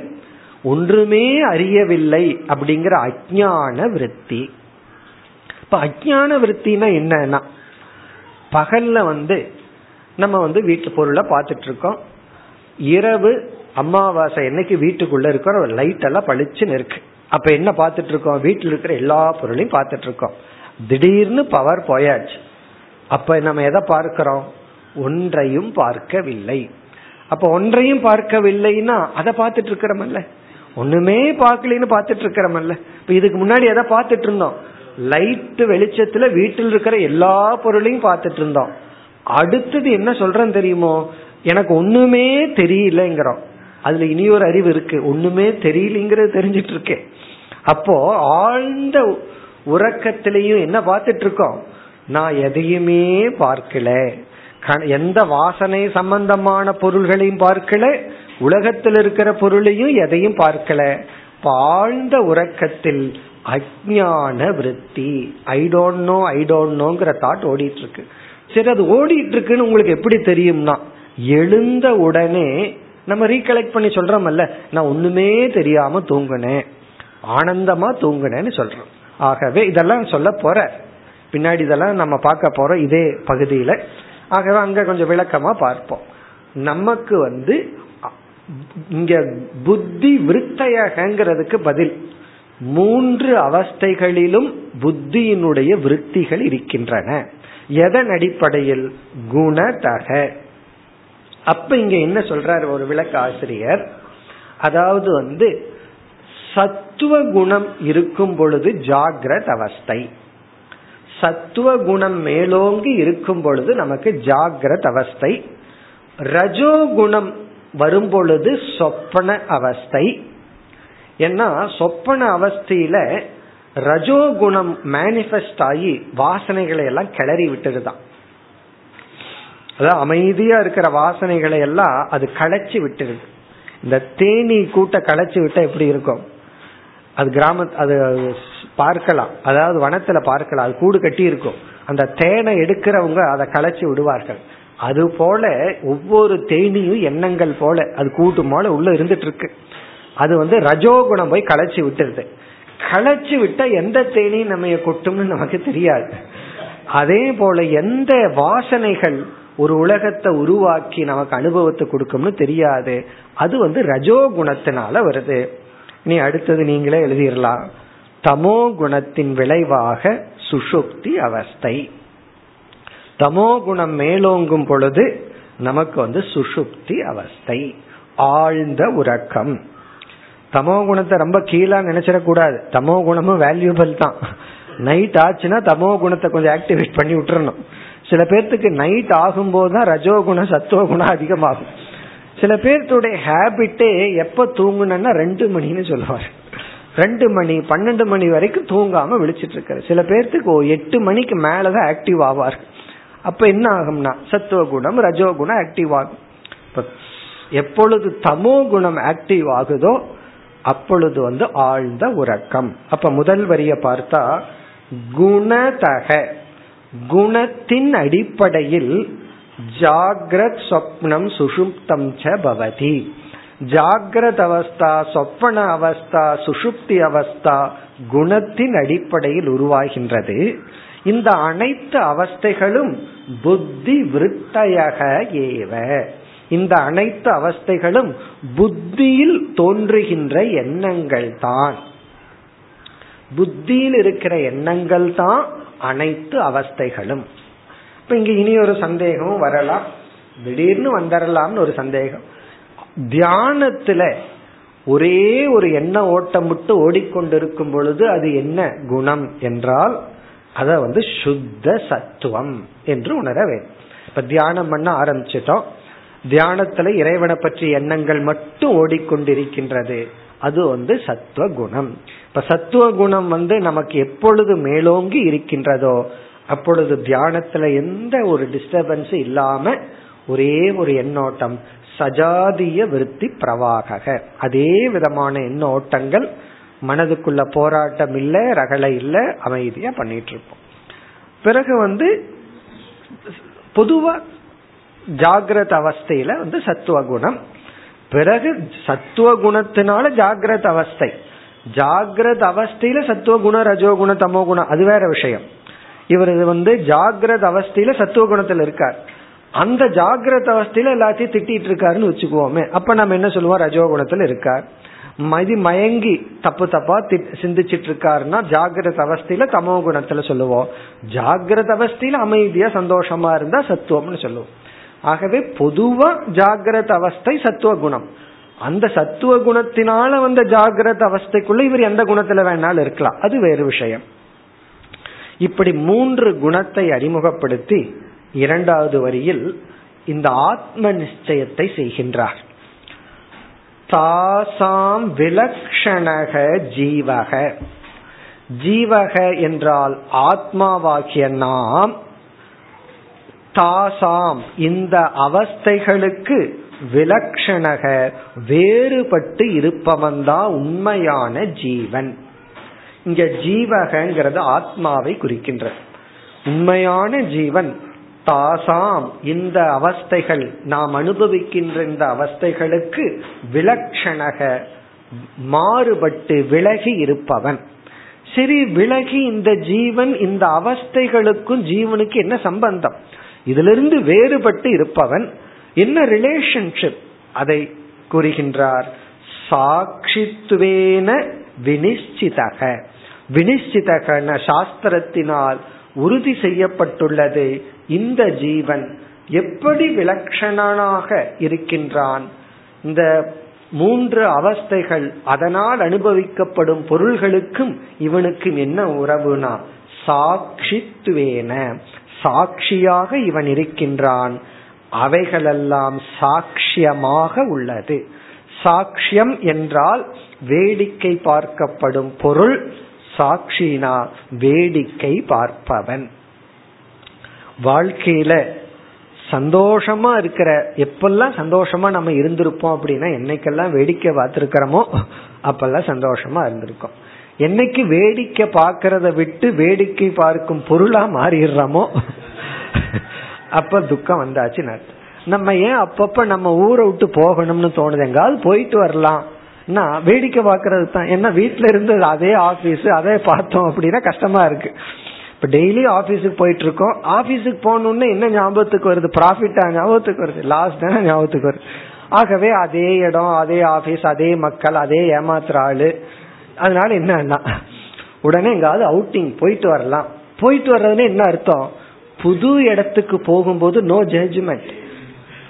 ஒன்றுமே அறியவில்லை அப்படிங்கிற அஜான விருத்தி. இப்ப அஜான விருத்தினா என்னன்னா பகல்ல வந்து நம்ம வந்து வீட்டு பொருளை பார்த்துட்டு இருக்கோம் இரவு அமாவாசை என்னைக்கு வீட்டுக்குள்ள இருக்கிற லைட் எல்லாம் பளிச்சுன்னு இருக்கு. அப்ப என்ன பார்த்துட்டு இருக்கோம்? வீட்டில் இருக்கிற எல்லா பொருளையும் பார்த்துட்டு இருக்கோம். திடீர்னு பவர் போயாச்சு. அப்ப நம்ம எதை பார்க்கிறோம்? ஒன்றையும் பார்க்கவில்லை. அப்ப ஒன்றையும் பார்க்கவில்லைன்னா அதை பார்த்துட்டு இருக்கிறோமல்ல? ஒண்ணுமே பார்க்கலன்னு பார்த்துட்டு இருக்கிறோமல்ல? இப்ப இதுக்கு முன்னாடி எதை பார்த்துட்டு இருந்தோம்? லைட் வெளிச்சத்துல வீட்டில் இருக்கிற எல்லா பொருளையும் பார்த்துட்டு இருந்தோம். அடுத்தது என்ன சொல்றேன்னு தெரியுமோ? எனக்கு ஒண்ணுமே தெரியலங்கிறோம். அதுல இனி ஒரு அறிவு இருக்கு. ஒண்ணுமே தெரியலங்கிறது தெரிஞ்சிட்டு இருக்கேன் அப்போ ஆழ்ந்த உறக்கத்திலையும் என்ன பார்த்துட்டு இருக்கோம் நான் எதையுமே பார்க்கல. எந்த வாசனை சம்பந்தமான பொருள்களையும் பார்க்கல. உலகத்தில் இருக்கிற பொருளையும் எதையும் பார்க்கல. ஆழ்ந்த உறக்கத்தில் அஜான விருத்தி I don't know I don't நோங்கிற thought ஓடிட்டு இருக்கு சரி அது ஓடிட்டு இருக்குன்னு உங்களுக்கு எப்படி தெரியும்னா எழுந்த உடனே நம்ம ரீகலெக்ட் பண்ணி சொல்றோம்ல நான் ஒண்ணுமே தெரியாம தூங்குனேன் ஆனந்தமா தூங்குனேன்னு சொல்றோம். ஆகவே இதெல்லாம் சொல்ல போற. பின்னாடி இதெல்லாம் நம்ம பார்க்க போறோம் இதே பகுதியில. ஆகவே அங்க கொஞ்சம் விளக்கமா பார்ப்போம். நமக்கு வந்து இங்க புத்தி விருத்தையகங்கிறதுக்கு பதில் மூன்று அவஸ்தைகளிலும் புத்தியினுடைய விருத்திகள் இருக்கின்றன. எதன் அடிப்படையில்? குணதக அப்ப இங்க என்ன சொல்றார் ஒரு விளக்க ஆசிரியர்? அதாவது வந்து சத்துவ குணம் இருக்கும் பொழுது ஜாகிரத் அவஸ்தை. சத்துவ குணம் மேலோங்கி இருக்கும் பொழுது நமக்கு ஜாகிரத் அவஸ்தை. ரஜோகுணம் வரும் பொழுது சொப்பன அவஸ்தை. ஏன்னா சொப்பன அவஸ்தையில ரஜோகுணம் மேனிஃபெஸ்ட் ஆகி வாசனைகளை எல்லாம் கிளறி விட்டுருதான் அதாவது அமைதியா இருக்கிற வாசனைகளை எல்லாம் அது களைச்சி விட்டுருது. இந்த தேனி கூட்ட களைச்சி விட்டா எப்படி இருக்கும்? அது கிராம அது பார்க்கலாம். அதாவது வனத்துல பார்க்கலாம். அது கூடு கட்டி இருக்கும். அந்த தேனை எடுக்கிறவங்க அதை களைச்சி விடுவார்கள். அது போல ஒவ்வொரு தேனியும் எண்ணங்கள் போல அது கூட்டு போல உள்ள இருந்துட்டு இருக்கு அது வந்து ரஜோகுணம் போய் களைச்சி விட்டுருது. களைச்சி விட்டா எந்த தேனியும் நம்ம கொட்டும்னு நமக்கு தெரியாது. அதே போல எந்த வாசனைகள் ஒரு உலகத்தை உருவாக்கி நமக்கு அனுபவத்தை கொடுக்கும்னு தெரியாது. அது வந்து ரஜோ குணத்தினால வருது. நீ அடுத்தது நீங்களே எழுதிடலாம். தமோ குணத்தின் விளைவாக சுஷுப்தி அவஸ்தை. தமோ குணம் மேலோங்கும் பொழுது நமக்கு வந்து சுஷுப்தி அவஸ்தை. ஆழ்ந்த உறக்கம். தமோ குணத்தை ரொம்ப கீழா நினைச்சிடக்கூடாது. தமோ குணமும் வேல்யூபிள் தான். நைட் ஆச்சுன்னா தமோ குணத்தை கொஞ்சம் ஆக்டிவேட் பண்ணி விட்டுறணும். சில பேர்த்துக்கு நைட் ஆகும்போது தான் ரஜோகுணம் சத்துவகுணம் அதிகமாகும். சில பேர்த்துடைய ஹேபிட்டே எப்ப தூங்கணும்னா ரெண்டு மணின்னு சொல்லுவார். ரெண்டு மணி பன்னெண்டு மணி வரைக்கும் தூங்காம விழிச்சிட்டு இருக்காரு சில பேர்த்துக்கு எட்டு மணிக்கு மேலதான் ஆக்டிவ் ஆவார். அப்ப என்ன ஆகும்னா சத்துவ குணம் ரஜோகுணம் ஆக்டிவ் ஆகும். எப்பொழுது தமோ குணம் ஆக்டிவ் ஆகுதோ அப்பொழுது வந்து ஆழ்ந்த உறக்கம். அப்ப முதல் வரிய பார்த்தா குணதக. குணத்தின் அடிப்படையில் ஜாகிரத் சொப்னம் சுஷுப்தம் பவதி. ஜாகிரத அவஸ்தா சொப்பன அவஸ்தா சுஷுப்தி அவஸ்தா குணத்தின் அடிப்படையில் உருவாகின்றது. இந்த அனைத்து அவஸ்தைகளும் புத்தி விருத்தையக ஏவ. இந்த அனைத்து அவஸ்தைகளும் புத்தியில் தோன்றுகின்ற எண்ணங்கள் தான் புத்தியில் இருக்கிற எண்ணங்கள் தான் அனைத்து அவஸ்தைகளும். இப்ப இங்க இனி ஒரு சந்தேகம் வரலாம். திடீர்னு வந்துடலாம்னு ஒரு சந்தேகம். தியானத்துல ஒரே ஒரு எண்ண ஓட்டம் விட்டு ஓடிக்கொண்டிருக்கும் பொழுது அது என்ன குணம் என்றால் அத வந்து சுத்த சத்துவம் என்று உணர வேண்டும். இப்ப தியானம் பண்ண ஆரம்பிச்சிட்டோம். தியானத்துல இறைவனை பற்றிய எண்ணங்கள் மட்டும் ஓடிக்கொண்டிருக்கின்றது. அது வந்து சத்துவ குணம். இப்ப சத்துவ குணம் வந்து நமக்கு எப்பொழுது மேலோங்கி இருக்கின்றதோ அப்பொழுது தியானத்துல எந்த ஒரு டிஸ்டர்பன்ஸ் இல்லாம ஒரே ஒரு எண்ணோட்டம் சஜாதிய விருத்தி பிரவாகக. அதே விதமான எண்ணோட்டங்கள் மனதுக்குள்ள போராட்டம் இல்ல ரகலை இல்ல அமைதியா பண்ணிட்டு இருப்போம் பிறகு வந்து பொதுவா ஜாகிரத அவஸ்தையில வந்து சத்துவ குணம் பிறகு சத்துவ குணத்தினால ஜாகிரத அவஸ்தை. ஜாகிரத அவஸ்தையில சத்துவ ரஜோகுண ரஜோ தமோ குணம் அது வேற விஷயம். இவர் வந்து ஜாகிரத அவஸ்தையில சத்துவகுணத்துல இருக்கார். அந்த ஜாகிரத அவஸ்தையில எல்லாத்தையும் திட்டிட்டு இருக்காருன்னு வச்சுக்குவோமே. அப்ப நம்ம என்ன சொல்லுவோம்? ரஜோகுணத்துல இருக்கார். மதி மயங்கி தப்பு தப்பா சிந்திச்சிட்டு இருக்காருன்னா ஜாகிரத அவஸ்தையில தமோ குணத்துல சொல்லுவோம். ஜாகிரத அவஸ்தையில அமைதியா சந்தோஷமா இருந்தா சத்துவம்னு சொல்லுவோம். ஆகவே பொதுவா ஜாகிரத அவஸ்தை சத்துவ குணம் அந்த சத்துவ குணத்தினால வந்த ஜாகிரத அவஸ்தைக்குள்ள இவர் எந்த குணத்துல வேணாலும் இருக்கலாம். அது வேறு விஷயம். இப்படி மூன்று குணத்தை அறிமுகப்படுத்தி இரண்டாவது வரியில் இந்த ஆத்ம நிச்சயத்தை செய்கின்றார். தாசாம் விலக்ஷணக ஜீவக. ஜீவக என்றால் ஆத்மாவாகிய நாம். தாசாம் இந்த அவஸ்தைகளுக்கு விலக்ஷணக வேறுபட்டு இருப்பவன் தான் உண்மையான ஜீவன். இங்க ஜீவகங்கிறது ஆத்மாவை குறிக்கின்ற உண்மையான ஜீவன் தாசாம் இந்த அவஸ்தைகள் நாம் அனுபவிக்கின்ற இந்த அவஸ்தைகளுக்கு விலக்ஷணக மாறுபட்டு விலகி இருப்பவன். சரி விலகி இந்த ஜீவன் இந்த அவஸ்தைகளுக்கும் ஜீவனுக்கு என்ன சம்பந்தம்? இதிலிருந்து வேறுபட்டு இருப்பவன் என்ன ரிலேஷன்ஷிப் அதை கூறுகின்றார்? சாட்சித்துவேன வினிச்சிதக வினிச்சிதகன சாஸ்திரத்தினால் உறுதி செய்யப்பட்டுள்ளது இந்த ஜீவன். எப்படி விலட்சணனாக இருக்கின்றான்? இந்த மூன்று அவஸ்தைகள் அதனால் அனுபவிக்கப்படும் பொருள்களுக்கும் இவனுக்கும் என்ன உறவுனா? சாட்சித்துவேன சாட்சியாக இவன் இருக்கின்றான். அவைகளெல்லாம் சாட்சியமாக உள்ளது. சாட்சியம் என்றால் வேடிக்கை பார்க்கப்படும் பொருள் சாட்சினா வேடிக்கை பார்ப்பவன். வாழ்க்கையில சந்தோஷமா இருக்கிற எப்பெல்லாம் சந்தோஷமா நம்ம இருந்திருப்போம் அப்படின்னா என்னைக்கெல்லாம் வேடிக்கை பார்த்திருக்கிறோமோ அப்பெல்லாம் சந்தோஷமா இருந்திருக்கோம். என்னைக்கு வேடிக்கை பார்க்கறத விட்டு வேடிக்கை பார்க்கும் பொருளா மாறிடுறோமோ அப்ப துக்கம் வந்தாச்சு நம்ம ஏன் அப்பப்ப நம்ம ஊரை விட்டு போகணும்னு தோணுது? எங்காவது போயிட்டு வரலாம். வேடிக்கை பாக்குறது தான். ஏன்னா வீட்டுல இருந்து அதே ஆபீஸ் அதே பார்த்தோம் அப்படின்னா கஷ்டமா இருக்கு. இப்ப டெய்லி ஆபீஸுக்கு போயிட்டு இருக்கோம் ஆபீஸுக்கு போகணும்னு என்ன ஞாபகத்துக்கு வருது? ப்ராஃபிட்டா ஞாபகத்துக்கு வருது? லாஸ் தானே ஞாபகத்துக்கு வருது. ஆகவே அதே இடம் அதே ஆபீஸ் அதே மக்கள் அதே ஏமாத்துற ஆளு. அதனால என்னன்னா உடனே எங்காவது அவுட்டிங் போயிட்டு வரலாம். போயிட்டு வர்றதுன்னு என்ன அர்த்தம்? புது இடத்துக்கு போகும்போது நோ ஜட்ஜ்மெண்ட்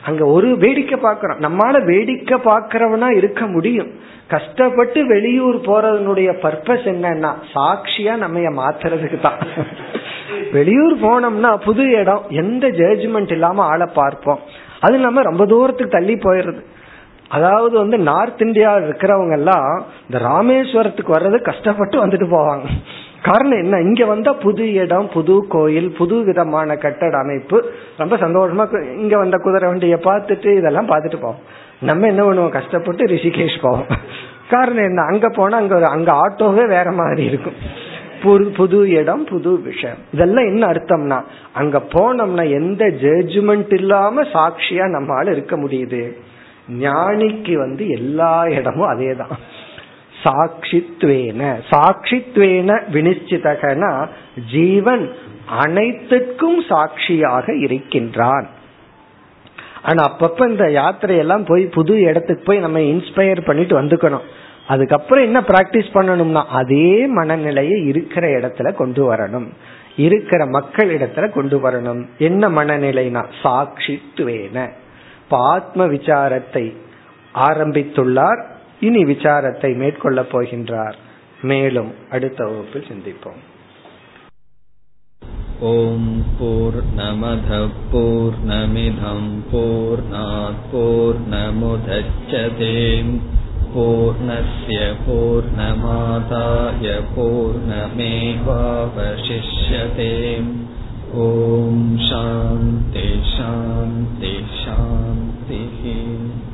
அங்க ஒரு வேடிக்கை பாக்கிறோம் நம்மால வேடிக்கை பாக்கிறவனா இருக்க முடியும். கஷ்டப்பட்டு வெளியூர் போறதனுடைய பர்பஸ் என்னன்னா சாட்சியா நம்ம மாத்துறதுக்கு தான். வெளியூர் போனோம்னா புது இடம் எந்த ஜட்ஜ்மெண்ட் இல்லாம ஆளை பார்ப்போம். அது இல்லாம ரொம்ப தூரத்துக்கு தள்ளி போயிடுறது. அதாவது வந்து நார்த் இந்தியா இருக்கிறவங்க எல்லாம் இந்த ராமேஸ்வரத்துக்கு வர்றது கஷ்டப்பட்டு வந்துட்டு போவாங்க. காரணம் என்ன? இங்க வந்தா புது இடம் புது கோயில் புது விதமான கட்டட அமைப்பு. ரொம்ப சந்தோஷமா இங்க வந்த குதிரை வண்டியை பார்த்துட்டு இதெல்லாம் பார்த்துட்டு போவோம். நம்ம என்ன பண்ணுவோம்? கஷ்டப்பட்டு ரிஷிகேஷ் போவோம். காரணம் என்ன? அங்க போனா அங்க அங்க ஆட்டோவே வேற மாதிரி இருக்கும். புது புது இடம் புது விஷயம். இதெல்லாம் என்ன அர்த்தம்னா அங்க போனோம்னா எந்த ஜட்ஜ்மெண்ட் இல்லாம சாட்சியா நம்மளால இருக்க முடியுது. ஞானிக்கு வந்து எல்லா இடமும் அதே தான் சாட்சித்வேன. சாட்சித்வேன வினிச்சிதகனா ஜீவன் அனைத்துக்கும் சாட்சியாக இருக்கின்றான். ஆனா அப்பப்ப இந்த யாத்திரையெல்லாம் போய் புது இடத்துக்கு போய் நம்ம இன்ஸ்பயர் பண்ணிட்டு வந்துக்கணும். அதுக்கப்புறம் என்ன பிராக்டிஸ் பண்ணணும்னா அதே மனநிலையை இருக்கிற இடத்துல கொண்டு வரணும். இருக்கிற மக்கள் இடத்துல கொண்டு வரணும். என்ன மனநிலைனா சாட்சித்துவேன ஆத்ம விசாரத்தை ஆரம்பித்துள்ளார். இனி விசாரத்தை மேற்கொள்ள போகின்றார் மேலும் அடுத்த வகுப்பில் சிந்திப்போம் ஓம் போர் நமத போர் நமிதம் போர் போர் நமுதச்சதேம் पूर्णस्य पूर्णमादाय पूर्णमेवावशिष्यते ॐ शान्ति शान्ति शान्तिः